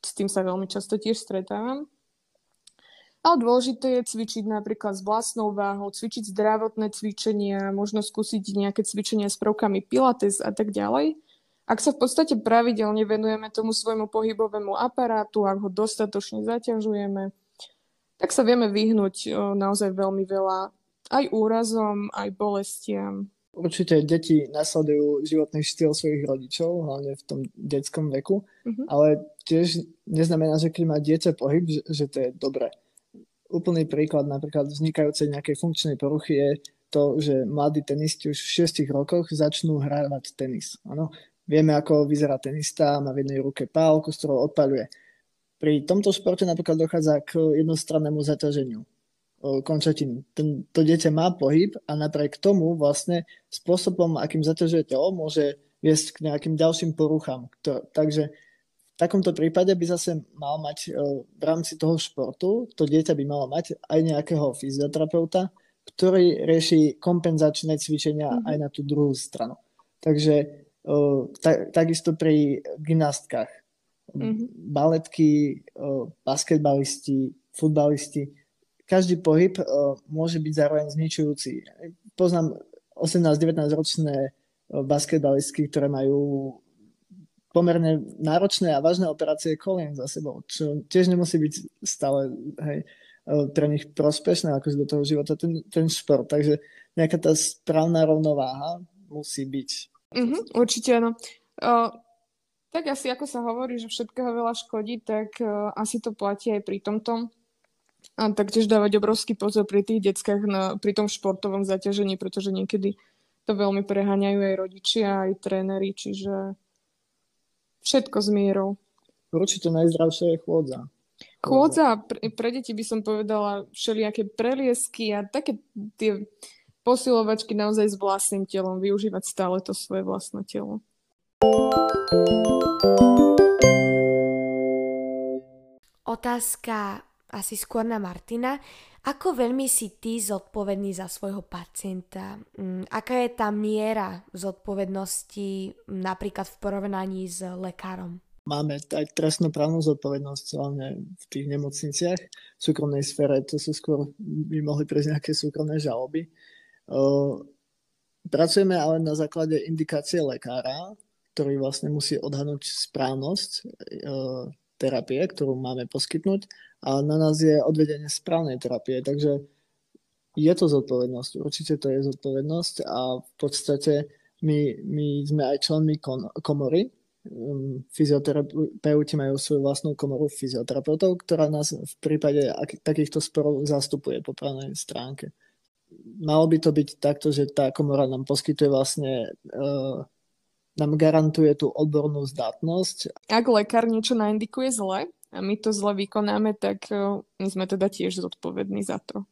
[SPEAKER 2] s tým sa veľmi často tiež stretávam. Ale dôležité je cvičiť napríklad s vlastnou váhou, cvičiť zdravotné cvičenia, možno skúsiť nejaké cvičenia s prvkami pilates a tak ďalej. Ak sa v podstate pravidelne venujeme tomu svojmu pohybovému aparátu, ak ho dostatočne zaťažujeme, tak sa vieme vyhnúť naozaj veľmi veľa aj úrazom, aj bolestiam.
[SPEAKER 3] Určite deti nasledujú životný štýl svojich rodičov, hlavne v tom detskom veku, uh-huh. ale tiež neznamená, že keď má dieťa pohyb, že, že to je dobré. Úplný príklad napríklad vznikajúcej nejakej funkčnej poruchy je to, že mladí tenisti už v 6 rokoch začnú hrávať tenis. Ano, Vieme, ako vyzerá tenista, má v jednej ruke pálku, z ktorou odpaľuje. Pri tomto športe napríklad dochádza k jednostrannému zaťaženiu končatiny. Ten, to dieťa má pohyb a napriek tomu vlastne spôsobom, akým zaťažuje telo, môže viesť k nejakým ďalším poruchám. Takže v takomto prípade by zase mal mať v rámci toho športu, to dieťa by malo mať aj nejakého fyzioterapeuta, ktorý rieši kompenzačné cvičenia mm-hmm. aj na tú druhú stranu. Takže tak, takisto pri gymnastkách. Mm-hmm. Baletky, basketbalisti, futbalisti. Každý pohyb môže byť zároveň zničujúci. Poznám 18-19 ročné basketbalistky, ktoré majú pomerne náročné a vážne operácie kolien za sebou, čo tiež nemusí byť stále hej, pre nich prospešné akože do toho života ten, ten šport. Takže nejaká tá správna rovnováha musí byť
[SPEAKER 2] Mm-hmm, určite áno. Uh, tak asi ako sa hovorí, že všetkého veľa škodí, tak uh, asi to platí aj pri tomto. A taktiež dávať obrovský pozor pri tých deckách na, pri tom športovom zaťažení, pretože niekedy to veľmi preháňajú aj rodičia, aj tréneri, čiže všetko s mierou.
[SPEAKER 3] Určite najzdravšia je chôdza.
[SPEAKER 2] Chôdza, pre, pre deti by som povedala všelijaké preliesky a také tie posilovačky naozaj s vlastným telom, využívať stále to svoje vlastné telo.
[SPEAKER 1] Otázka asi skôr na Martina. Ako veľmi si ty zodpovedný za svojho pacienta? Mm, aká je tá miera zodpovednosti napríklad v porovnaní s lekárom?
[SPEAKER 3] Máme aj trestnoprávnu zodpovednosť, hlavne v tých nemocniciach. V súkromnej sfére to sú skôr, by mohli prejsť nejaké súkromné žaloby. Pracujeme ale na základe indikácie lekára, ktorý vlastne musí odhadnúť správnosť terapie, ktorú máme poskytnúť a na nás je odvedenie správnej terapie, takže je to zodpovednosť, určite to je zodpovednosť a v podstate my, my sme aj členmi kon, komory, um, fyzioterapeuti majú svoju vlastnú komoru fyzioterapeutov, ktorá nás v prípade ak, takýchto sporov zastupuje po právnej stránke. Malo by to byť takto, že tá komora nám poskytuje vlastne uh, nám garantuje tú odbornú zdatnosť.
[SPEAKER 2] Ak lekár niečo naindikuje zle a my to zle vykonáme, tak e, my sme teda tiež zodpovední za to.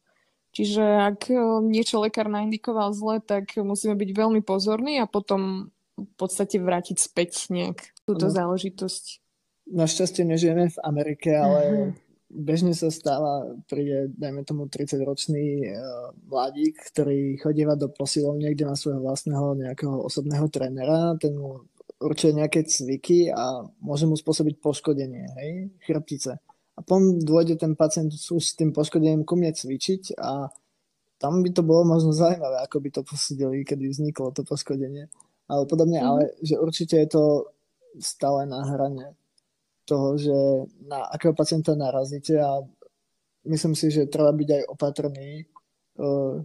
[SPEAKER 2] Čiže ak e, niečo lekár naindikoval zle, tak musíme byť veľmi pozorní a potom v podstate vrátiť späť nejak túto no. záležitosť.
[SPEAKER 3] Našťastie nežijeme v Amerike, ale uh-huh bežne sa stáva, príde, dajme tomu 30-ročný uh, mladík, ktorý chodíva do posilovne, kde má svojho vlastného nejakého osobného trénera, ten mu určuje nejaké cviky a môže mu spôsobiť poškodenie, hej, chrbtice. A potom dôjde ten pacient už s tým poškodením ku mne cvičiť a tam by to bolo možno zaujímavé, ako by to posúdili, kedy vzniklo to poškodenie. Ale podobne, mm. ale že určite je to stále na hrane toho, že na akého pacienta narazíte a myslím si, že treba byť aj opatrný, uh,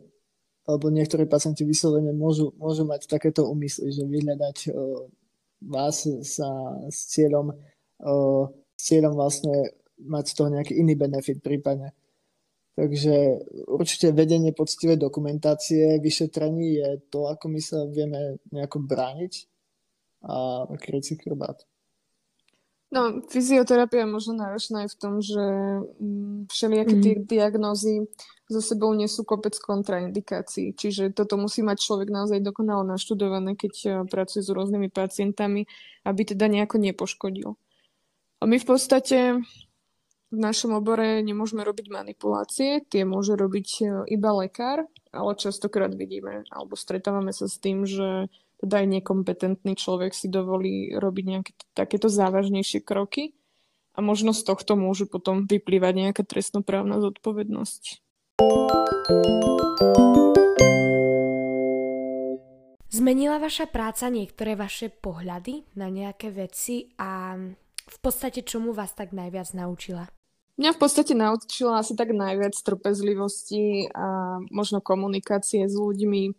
[SPEAKER 3] lebo niektorí pacienti vyslovene môžu, môžu mať takéto úmysly, že vyhľadať uh, vás sa s cieľom, s cieľom vlastne mať z toho nejaký iný benefit prípadne. Takže určite vedenie poctivej dokumentácie, vyšetrení je to, ako my sa vieme nejako brániť a kryť si chrbát.
[SPEAKER 2] No, fyzioterapia je možno náročná aj v tom, že mm, všelijaké mm. tie diagnózy so sebou nesú kopec kontraindikácií. Čiže toto musí mať človek naozaj dokonale naštudované, keď e, pracuje s rôznymi pacientami, aby teda nejako nepoškodil. A my v podstate v našom obore nemôžeme robiť manipulácie, tie môže robiť e, iba lekár, ale častokrát vidíme, alebo stretávame sa s tým, že teda aj nekompetentný človek si dovolí robiť nejaké takéto závažnejšie kroky a možno z tohto môžu potom vyplývať nejaká trestnoprávna zodpovednosť.
[SPEAKER 1] Zmenila vaša práca niektoré vaše pohľady na nejaké veci a v podstate čomu vás tak najviac naučila?
[SPEAKER 2] Mňa v podstate naučila asi tak najviac trpezlivosti a možno komunikácie s ľuďmi,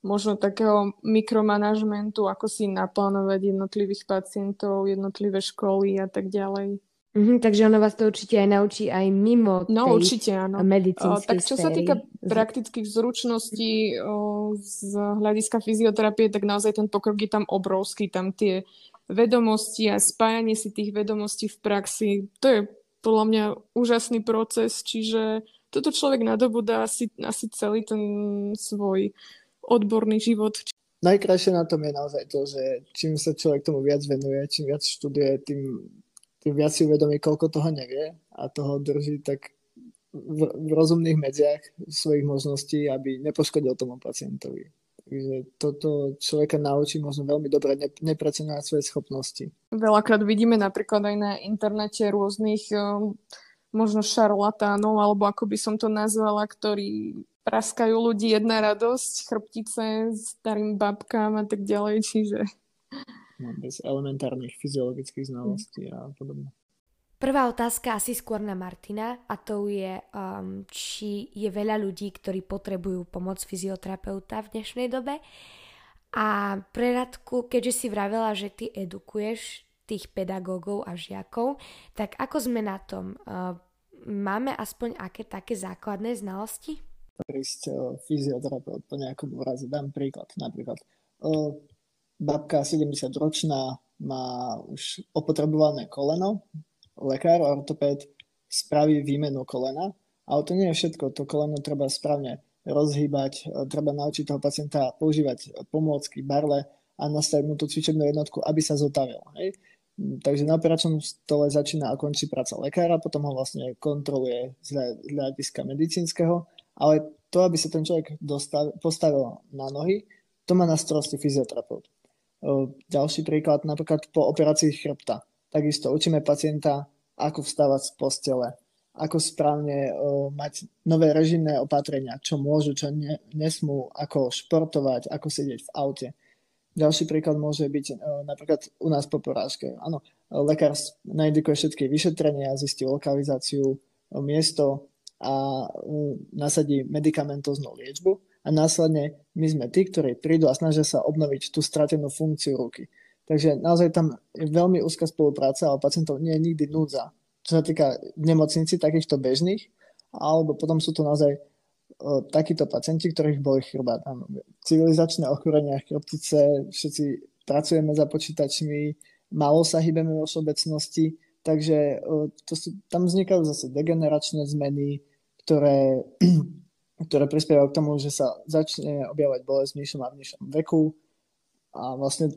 [SPEAKER 2] možno takého mikromanažmentu, ako si naplánovať jednotlivých pacientov, jednotlivé školy a tak ďalej.
[SPEAKER 1] Mm-hmm, takže ono vás to určite aj naučí aj mimo
[SPEAKER 2] no,
[SPEAKER 1] tej
[SPEAKER 2] určite, áno.
[SPEAKER 1] medicínskej
[SPEAKER 2] Tak čo
[SPEAKER 1] sféry.
[SPEAKER 2] sa týka praktických zručností o, z hľadiska fyzioterapie, tak naozaj ten pokrok je tam obrovský. Tam tie vedomosti a spájanie si tých vedomostí v praxi, to je podľa mňa úžasný proces, čiže toto človek nadobúda asi, asi celý ten svoj odborný život.
[SPEAKER 3] Najkrajšie na tom je naozaj to, že čím sa človek tomu viac venuje, čím viac študuje, tým, tým viac si uvedomí, koľko toho nevie a toho drží tak v, v rozumných medziach svojich možností, aby nepoškodil tomu pacientovi. Takže toto človeka naučí možno veľmi dobre ne, nepreceňovať svoje schopnosti.
[SPEAKER 2] Veľakrát vidíme napríklad aj na internete rôznych um, možno šarlatánov, alebo ako by som to nazvala, ktorí praskajú ľudí jedna radosť, chrbtice starým babkám a tak ďalej, čiže...
[SPEAKER 3] Bez elementárnych fyziologických znalostí a podobne.
[SPEAKER 1] Prvá otázka asi skôr na Martina a to je, um, či je veľa ľudí, ktorí potrebujú pomoc fyzioterapeuta v dnešnej dobe. A pre Radku, keďže si vravela, že ty edukuješ tých pedagógov a žiakov, tak ako sme na tom? Uh, máme aspoň aké také základné znalosti?
[SPEAKER 3] prísť uh, fyzioterapeut po nejakom úraze. Dám príklad. Napríklad uh, babka 70 ročná má už opotrebované koleno, lekár, ortopéd spraví výmenu kolena, ale to nie je všetko. To koleno treba správne rozhýbať, treba naučiť toho pacienta používať pomôcky, barle a nastaviť mu tú cvičebnú jednotku, aby sa zotavil. Hej? Takže na operačnom stole začína a končí práca lekára, potom ho vlastne kontroluje z hľadiska medicínskeho, ale to, aby sa ten človek dostav, postavil na nohy, to má na starosti fyzioterapeut. Ďalší príklad, napríklad po operácii chrbta. Takisto učíme pacienta, ako vstávať z postele, ako správne mať nové režimné opatrenia, čo môžu, čo ne, nesmú, ako športovať, ako sedieť v aute. Ďalší príklad môže byť napríklad u nás po porážke. Áno, lekár naindikuje všetky vyšetrenia, zistí lokalizáciu, miesto a nasadí medicamentóznu liečbu a následne my sme tí, ktorí prídu a snažia sa obnoviť tú stratenú funkciu ruky. Takže naozaj tam je veľmi úzka spolupráca, ale pacientov nie je nikdy núdza. Čo sa týka nemocnici takýchto bežných, alebo potom sú to naozaj o, takíto pacienti, ktorých boli chrbát. Civilizačné ochorenia chrbtice, všetci pracujeme za počítačmi, málo sa hýbeme vo všeobecnosti, takže o, to sú, tam vznikajú zase degeneračné zmeny, ktoré ktoré prispievajú k tomu, že sa začne objavať bolesť v nižšom a v nižšom veku a vlastne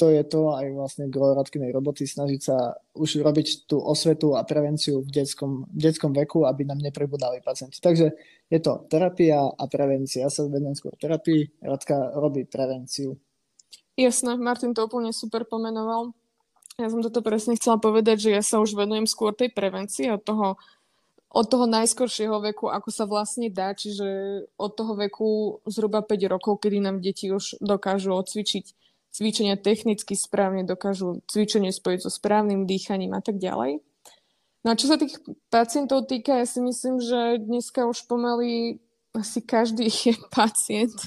[SPEAKER 3] to je to aj vlastne gro Radkinej roboty, snažiť sa už robiť tú osvetu a prevenciu v detskom, v detskom veku, aby nám nepribudali pacienti. Takže je to terapia a prevencia. Ja sa venujem skôr terapii, Radka robí prevenciu.
[SPEAKER 2] Jasné, Martin to úplne super pomenoval. Ja som toto presne chcela povedať, že ja sa už venujem skôr tej prevencii od toho od toho najskoršieho veku, ako sa vlastne dá, čiže od toho veku zhruba 5 rokov, kedy nám deti už dokážu odcvičiť cvičenia technicky správne, dokážu cvičenie spojiť so správnym dýchaním a tak ďalej. No a čo sa tých pacientov týka, ja si myslím, že dneska už pomaly asi každý *laughs* je pacient.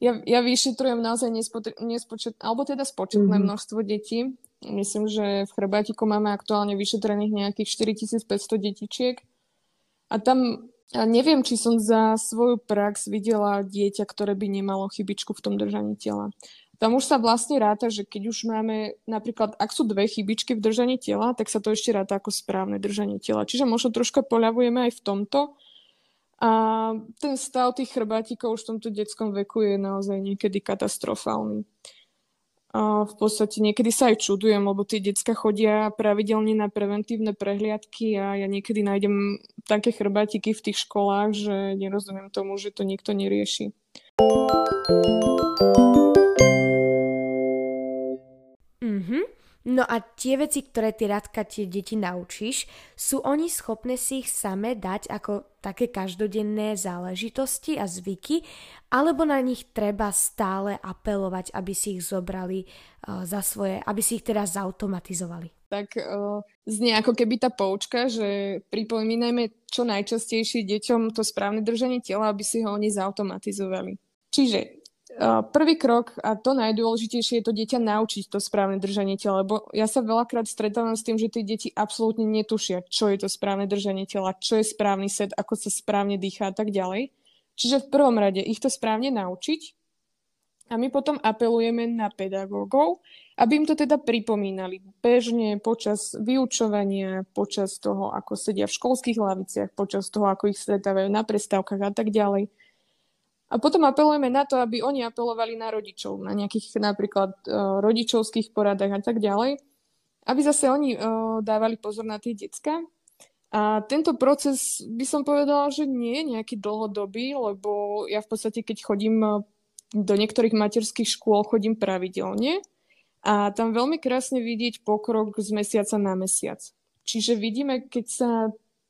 [SPEAKER 2] Ja, ja vyšetrujem naozaj nespočet, alebo teda spočetné mm-hmm. množstvo detí Myslím, že v Chrbátiku máme aktuálne vyšetrených nejakých 4500 detičiek. A tam a neviem, či som za svoju prax videla dieťa, ktoré by nemalo chybičku v tom držaní tela. Tam už sa vlastne ráta, že keď už máme napríklad, ak sú dve chybičky v držaní tela, tak sa to ešte ráta ako správne držanie tela. Čiže možno troška poľavujeme aj v tomto. A ten stav tých chrbátikov už v tomto detskom veku je naozaj niekedy katastrofálny. V podstate niekedy sa aj čudujem, lebo tie decka chodia pravidelne na preventívne prehliadky a ja niekedy nájdem také chrbátiky v tých školách, že nerozumiem tomu, že to nikto nerieši.
[SPEAKER 1] No a tie veci, ktoré ty Radka tie deti naučíš, sú oni schopné si ich same dať ako také každodenné záležitosti a zvyky, alebo na nich treba stále apelovať, aby si ich zobrali uh, za svoje, aby si ich teda zautomatizovali?
[SPEAKER 2] Tak uh, znie ako keby tá poučka, že pripomínajme čo najčastejšie deťom to správne držanie tela, aby si ho oni zautomatizovali. Čiže Prvý krok a to najdôležitejšie je to dieťa naučiť to správne držanie tela, lebo ja sa veľakrát stretávam s tým, že tie deti absolútne netušia, čo je to správne držanie tela, čo je správny set, ako sa správne dýchá a tak ďalej. Čiže v prvom rade ich to správne naučiť a my potom apelujeme na pedagógov, aby im to teda pripomínali bežne počas vyučovania, počas toho, ako sedia v školských laviciach, počas toho, ako ich stretávajú na prestávkach a tak ďalej a potom apelujeme na to, aby oni apelovali na rodičov, na nejakých napríklad uh, rodičovských poradách a tak ďalej, aby zase oni uh, dávali pozor na tie decka. A tento proces by som povedala, že nie je nejaký dlhodobý, lebo ja v podstate, keď chodím do niektorých materských škôl, chodím pravidelne a tam veľmi krásne vidieť pokrok z mesiaca na mesiac. Čiže vidíme, keď sa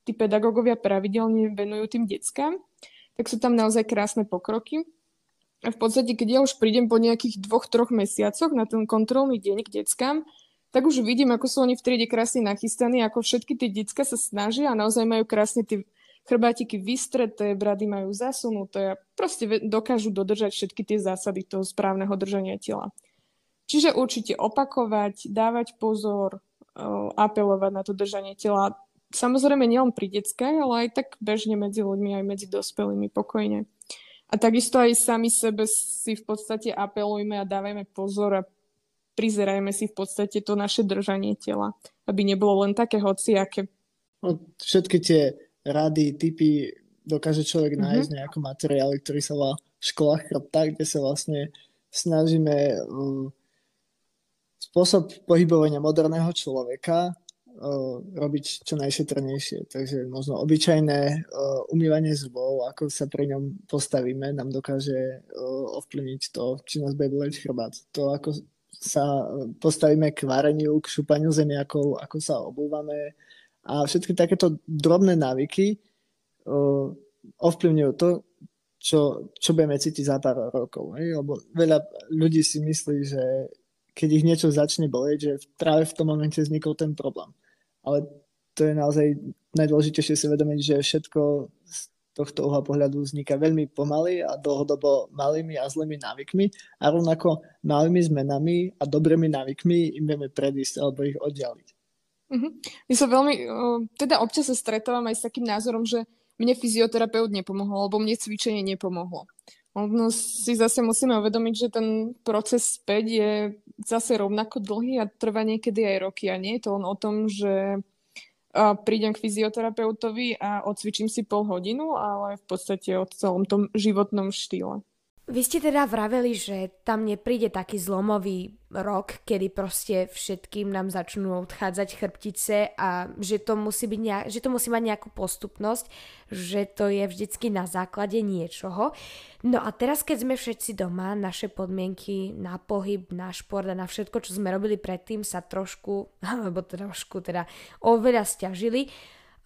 [SPEAKER 2] tí pedagógovia pravidelne venujú tým deckám, tak sú tam naozaj krásne pokroky. A v podstate, keď ja už prídem po nejakých dvoch, troch mesiacoch na ten kontrolný deň k deckám, tak už vidím, ako sú oni v triede krásne nachystaní, ako všetky tie decka sa snažia a naozaj majú krásne tie chrbátiky vystreté, brady majú zasunuté a proste dokážu dodržať všetky tie zásady toho správneho držania tela. Čiže určite opakovať, dávať pozor, apelovať na to držanie tela, samozrejme nielen pri detskách, ale aj tak bežne medzi ľuďmi, aj medzi dospelými pokojne. A takisto aj sami sebe si v podstate apelujme a dávajme pozor a prizerajme si v podstate to naše držanie tela, aby nebolo len také hociaké.
[SPEAKER 3] No, všetky tie rady, typy dokáže človek mm-hmm. nájsť nejaké materiály, ktorý sa volá v školách chrbta, kde sa vlastne snažíme spôsob pohybovania moderného človeka robiť čo najšetrnejšie. Takže možno obyčajné umývanie zubov, ako sa pri ňom postavíme, nám dokáže ovplyvniť to, či nás bude boleť chrbát. To, ako sa postavíme k vareniu, k šupaniu zemiakov, ako sa obúvame a všetky takéto drobné návyky ovplyvňujú to, čo, čo budeme cítiť za pár rokov. Lebo veľa ľudí si myslí, že keď ich niečo začne boleť, že práve v tom momente vznikol ten problém ale to je naozaj najdôležitejšie si vedomiť, že všetko z tohto uhla pohľadu vzniká veľmi pomaly a dlhodobo malými a zlými návykmi a rovnako malými zmenami a dobrými návykmi im vieme predísť alebo ich oddialiť.
[SPEAKER 2] Mm-hmm. My sa veľmi, teda občas sa stretávam aj s takým názorom, že mne fyzioterapeut nepomohol, alebo mne cvičenie nepomohlo. Ono si zase musíme uvedomiť, že ten proces späť je zase rovnako dlhý a trvá niekedy aj roky. A nie je to len o tom, že prídem k fyzioterapeutovi a odcvičím si pol hodinu, ale v podstate o celom tom životnom štýle.
[SPEAKER 1] Vy ste teda vraveli, že tam nepríde taký zlomový rok, kedy proste všetkým nám začnú odchádzať chrbtice a že to musí, byť nejak, že to musí mať nejakú postupnosť, že to je vždycky na základe niečoho. No a teraz, keď sme všetci doma, naše podmienky na pohyb, na šport a na všetko, čo sme robili predtým, sa trošku, alebo trošku teda oveľa stiažili.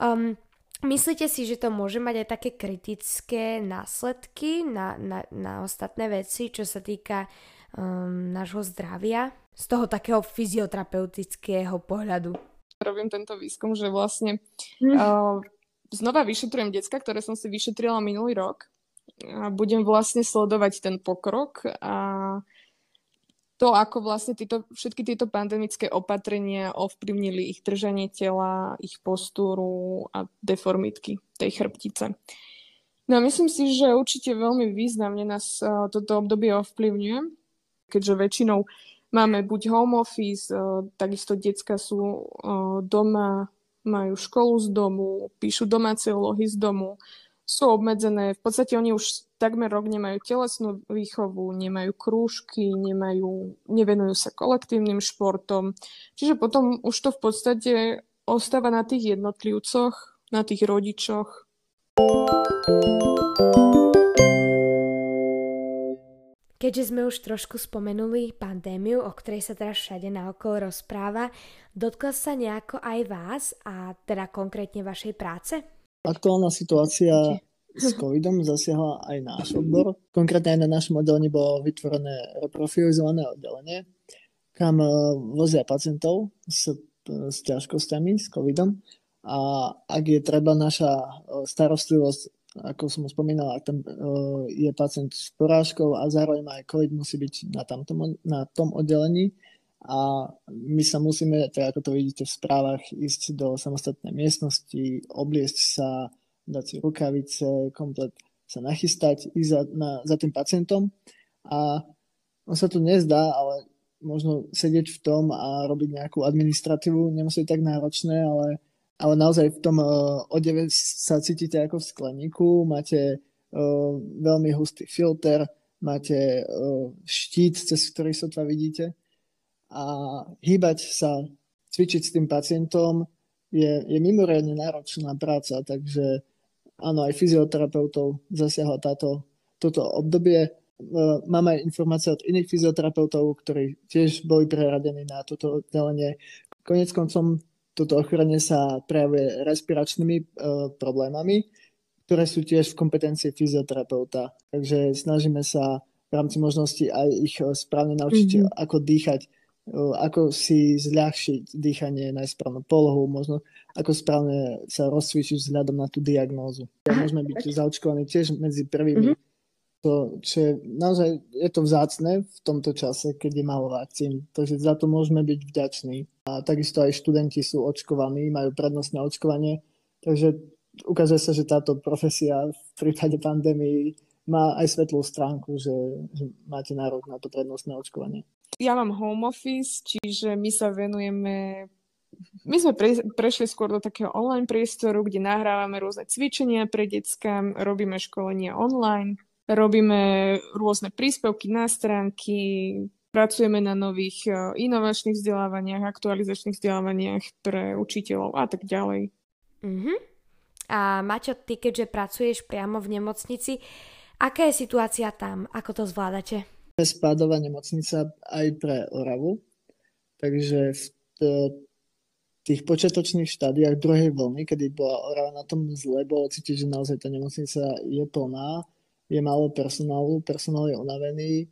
[SPEAKER 1] Um, Myslíte si, že to môže mať aj také kritické následky na, na, na ostatné veci, čo sa týka um, nášho zdravia? Z toho takého fyzioterapeutického pohľadu.
[SPEAKER 2] Robím tento výskum, že vlastne mm. uh, znova vyšetrujem decka, ktoré som si vyšetrila minulý rok. A budem vlastne sledovať ten pokrok a to, ako vlastne títo, všetky tieto pandemické opatrenia ovplyvnili ich držanie tela, ich postúru a deformitky tej chrbtice. No a myslím si, že určite veľmi významne nás uh, toto obdobie ovplyvňuje, keďže väčšinou máme buď home office, uh, takisto decka sú uh, doma, majú školu z domu, píšu domáce úlohy z domu, sú obmedzené. V podstate oni už takmer rok nemajú telesnú výchovu, nemajú krúžky, nemajú, nevenujú sa kolektívnym športom. Čiže potom už to v podstate ostáva na tých jednotlivcoch, na tých rodičoch.
[SPEAKER 1] Keďže sme už trošku spomenuli pandémiu, o ktorej sa teraz všade naokolo rozpráva, dotkla sa nejako aj vás a teda konkrétne vašej práce?
[SPEAKER 3] Aktuálna situácia s covidom zasiahla aj náš odbor. Konkrétne aj na našom oddelení bolo vytvorené reprofilizované oddelenie, kam e, vozia pacientov s, s ťažkosťami, s covidom. A ak je treba naša e, starostlivosť, ako som spomínal, ak tam e, je pacient s porážkou a zároveň aj COVID, musí byť na, tamtom, na tom oddelení, a my sa musíme, tak ako to vidíte v správach, ísť do samostatnej miestnosti, obliesť sa, dať si rukavice, komplet sa nachystať, ísť za, na, za tým pacientom. A on sa tu nezdá, ale možno sedieť v tom a robiť nejakú administratívu nemusí byť tak náročné, ale, ale naozaj v tom uh, odeve sa cítite ako v skleníku, máte uh, veľmi hustý filter, máte uh, štít, cez ktorý sotva vidíte a hýbať sa, cvičiť s tým pacientom je, je mimoriadne náročná práca, takže áno, aj fyzioterapeutov zasiahla táto, toto obdobie. E, máme aj informácie od iných fyzioterapeutov, ktorí tiež boli preradení na toto oddelenie. Konec koncom toto ochorenie sa prejavuje respiračnými e, problémami, ktoré sú tiež v kompetencii fyzioterapeuta. Takže snažíme sa v rámci možnosti aj ich správne naučiť, mm-hmm. ako dýchať ako si zľahšiť dýchanie na správnu polohu, možno ako správne sa rozcvičiť vzhľadom na tú diagnózu. Môžeme byť zaočkovaní tiež medzi prvými. Mm-hmm. To, čo je, naozaj je to vzácne v tomto čase, keď je málo vakcín. Takže za to môžeme byť vďační. A takisto aj študenti sú očkovaní, majú prednostné očkovanie. Takže ukazuje sa, že táto profesia v prípade pandémii má aj svetlú stránku, že, že máte nárok na to prednostné očkovanie.
[SPEAKER 2] Ja mám home office, čiže my sa venujeme my sme pre, prešli skôr do takého online priestoru, kde nahrávame rôzne cvičenia pre decka, robíme školenia online, robíme rôzne príspevky na stránky, pracujeme na nových e, inovačných vzdelávaniach, aktualizačných vzdelávaniach pre učiteľov a tak ďalej.
[SPEAKER 1] Uh-huh. A Maťo, ty keďže pracuješ priamo v nemocnici, aká je situácia tam? Ako to zvládate?
[SPEAKER 3] Spádová nemocnica aj pre Oravu, takže v tých počiatočných štádiách druhej vlny, kedy bola Orava na tom zle, bolo cítiť, že naozaj tá nemocnica je plná, je málo personálu, personál je unavený,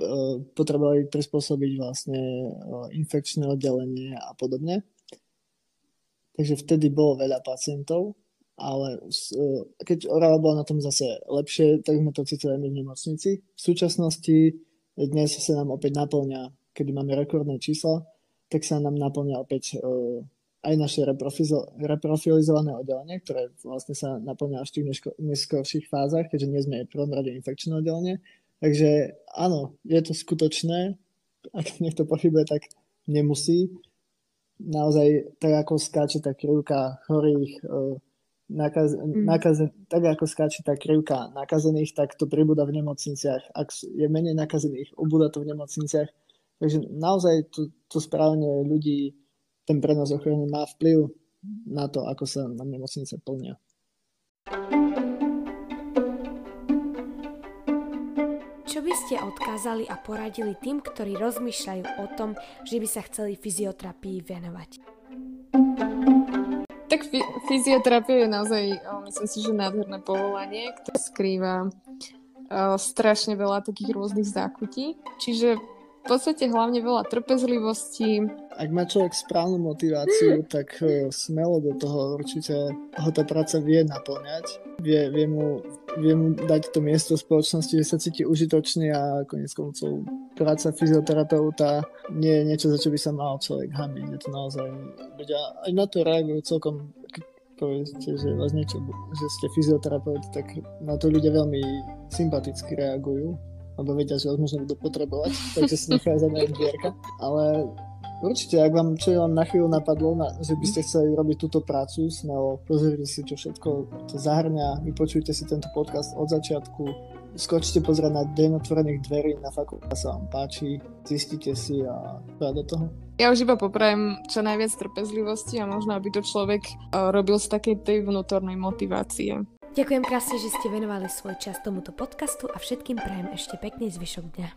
[SPEAKER 3] Eh, potrebovali prispôsobiť vlastne eh, infekčné oddelenie a podobne. Takže vtedy bolo veľa pacientov, ale eh, keď Orava bola na tom zase lepšie, tak sme to cítili aj my v nemocnici. V súčasnosti dnes sa nám opäť naplňa, kedy máme rekordné čísla, tak sa nám naplňa opäť aj naše reprofilizované oddelenie, ktoré vlastne sa naplňa až v tých neskôrších fázach, keďže nie sme v prvom rade infekčné oddelenie, Takže áno, je to skutočné. Ak niekto pochybuje, tak nemusí. Naozaj, tak ako skáče tá krivka chorých, e, nakaz, mm. nakaz, tak ako skáče tá krivka nakazených, tak to pribúda v nemocniciach. Ak je menej nakazených, ubúda to v nemocniciach. Takže naozaj to, to správanie ľudí, ten prenos ochrany má vplyv na to, ako sa na nemocnice plnia.
[SPEAKER 1] Čo by ste odkázali a poradili tým, ktorí rozmýšľajú o tom, že by sa chceli fyzioterapii venovať?
[SPEAKER 2] Tak fyzioterapia je naozaj, myslím si, že nádherné povolanie, ktoré skrýva strašne veľa takých rôznych zákutí. Čiže v podstate hlavne veľa trpezlivosti.
[SPEAKER 3] Ak má človek správnu motiváciu, *laughs* tak e, smelo do toho určite ho tá práca vie naplňať. Vie, vie, mu, vie mu dať to miesto v spoločnosti, že sa cíti užitočný a konec koncov práca fyzioterapeuta nie je niečo, za čo by sa mal človek hambiť. Je to naozaj, ľudia aj na to reagujú celkom poviete, že vás niečo, že ste fyzioterapeut, tak na to ľudia veľmi sympaticky reagujú lebo vedia, že ho možno budú potrebovať, takže si nechajú zamerať dvierka. Ale určite, ak vám čo vám na chvíľu napadlo, na, že by ste chceli robiť túto prácu, smelo pozrite si, čo všetko to zahrňa, vypočujte si tento podcast od začiatku, skočte pozrieť na deň otvorených dverí na fakulte, sa vám páči, zistite si a do toho.
[SPEAKER 2] Ja už iba poprajem čo najviac trpezlivosti a možno, aby to človek uh, robil z takej tej vnútornej motivácie.
[SPEAKER 1] Ďakujem krásne, že ste venovali svoj čas tomuto podcastu a všetkým prajem ešte pekný zvyšok dňa.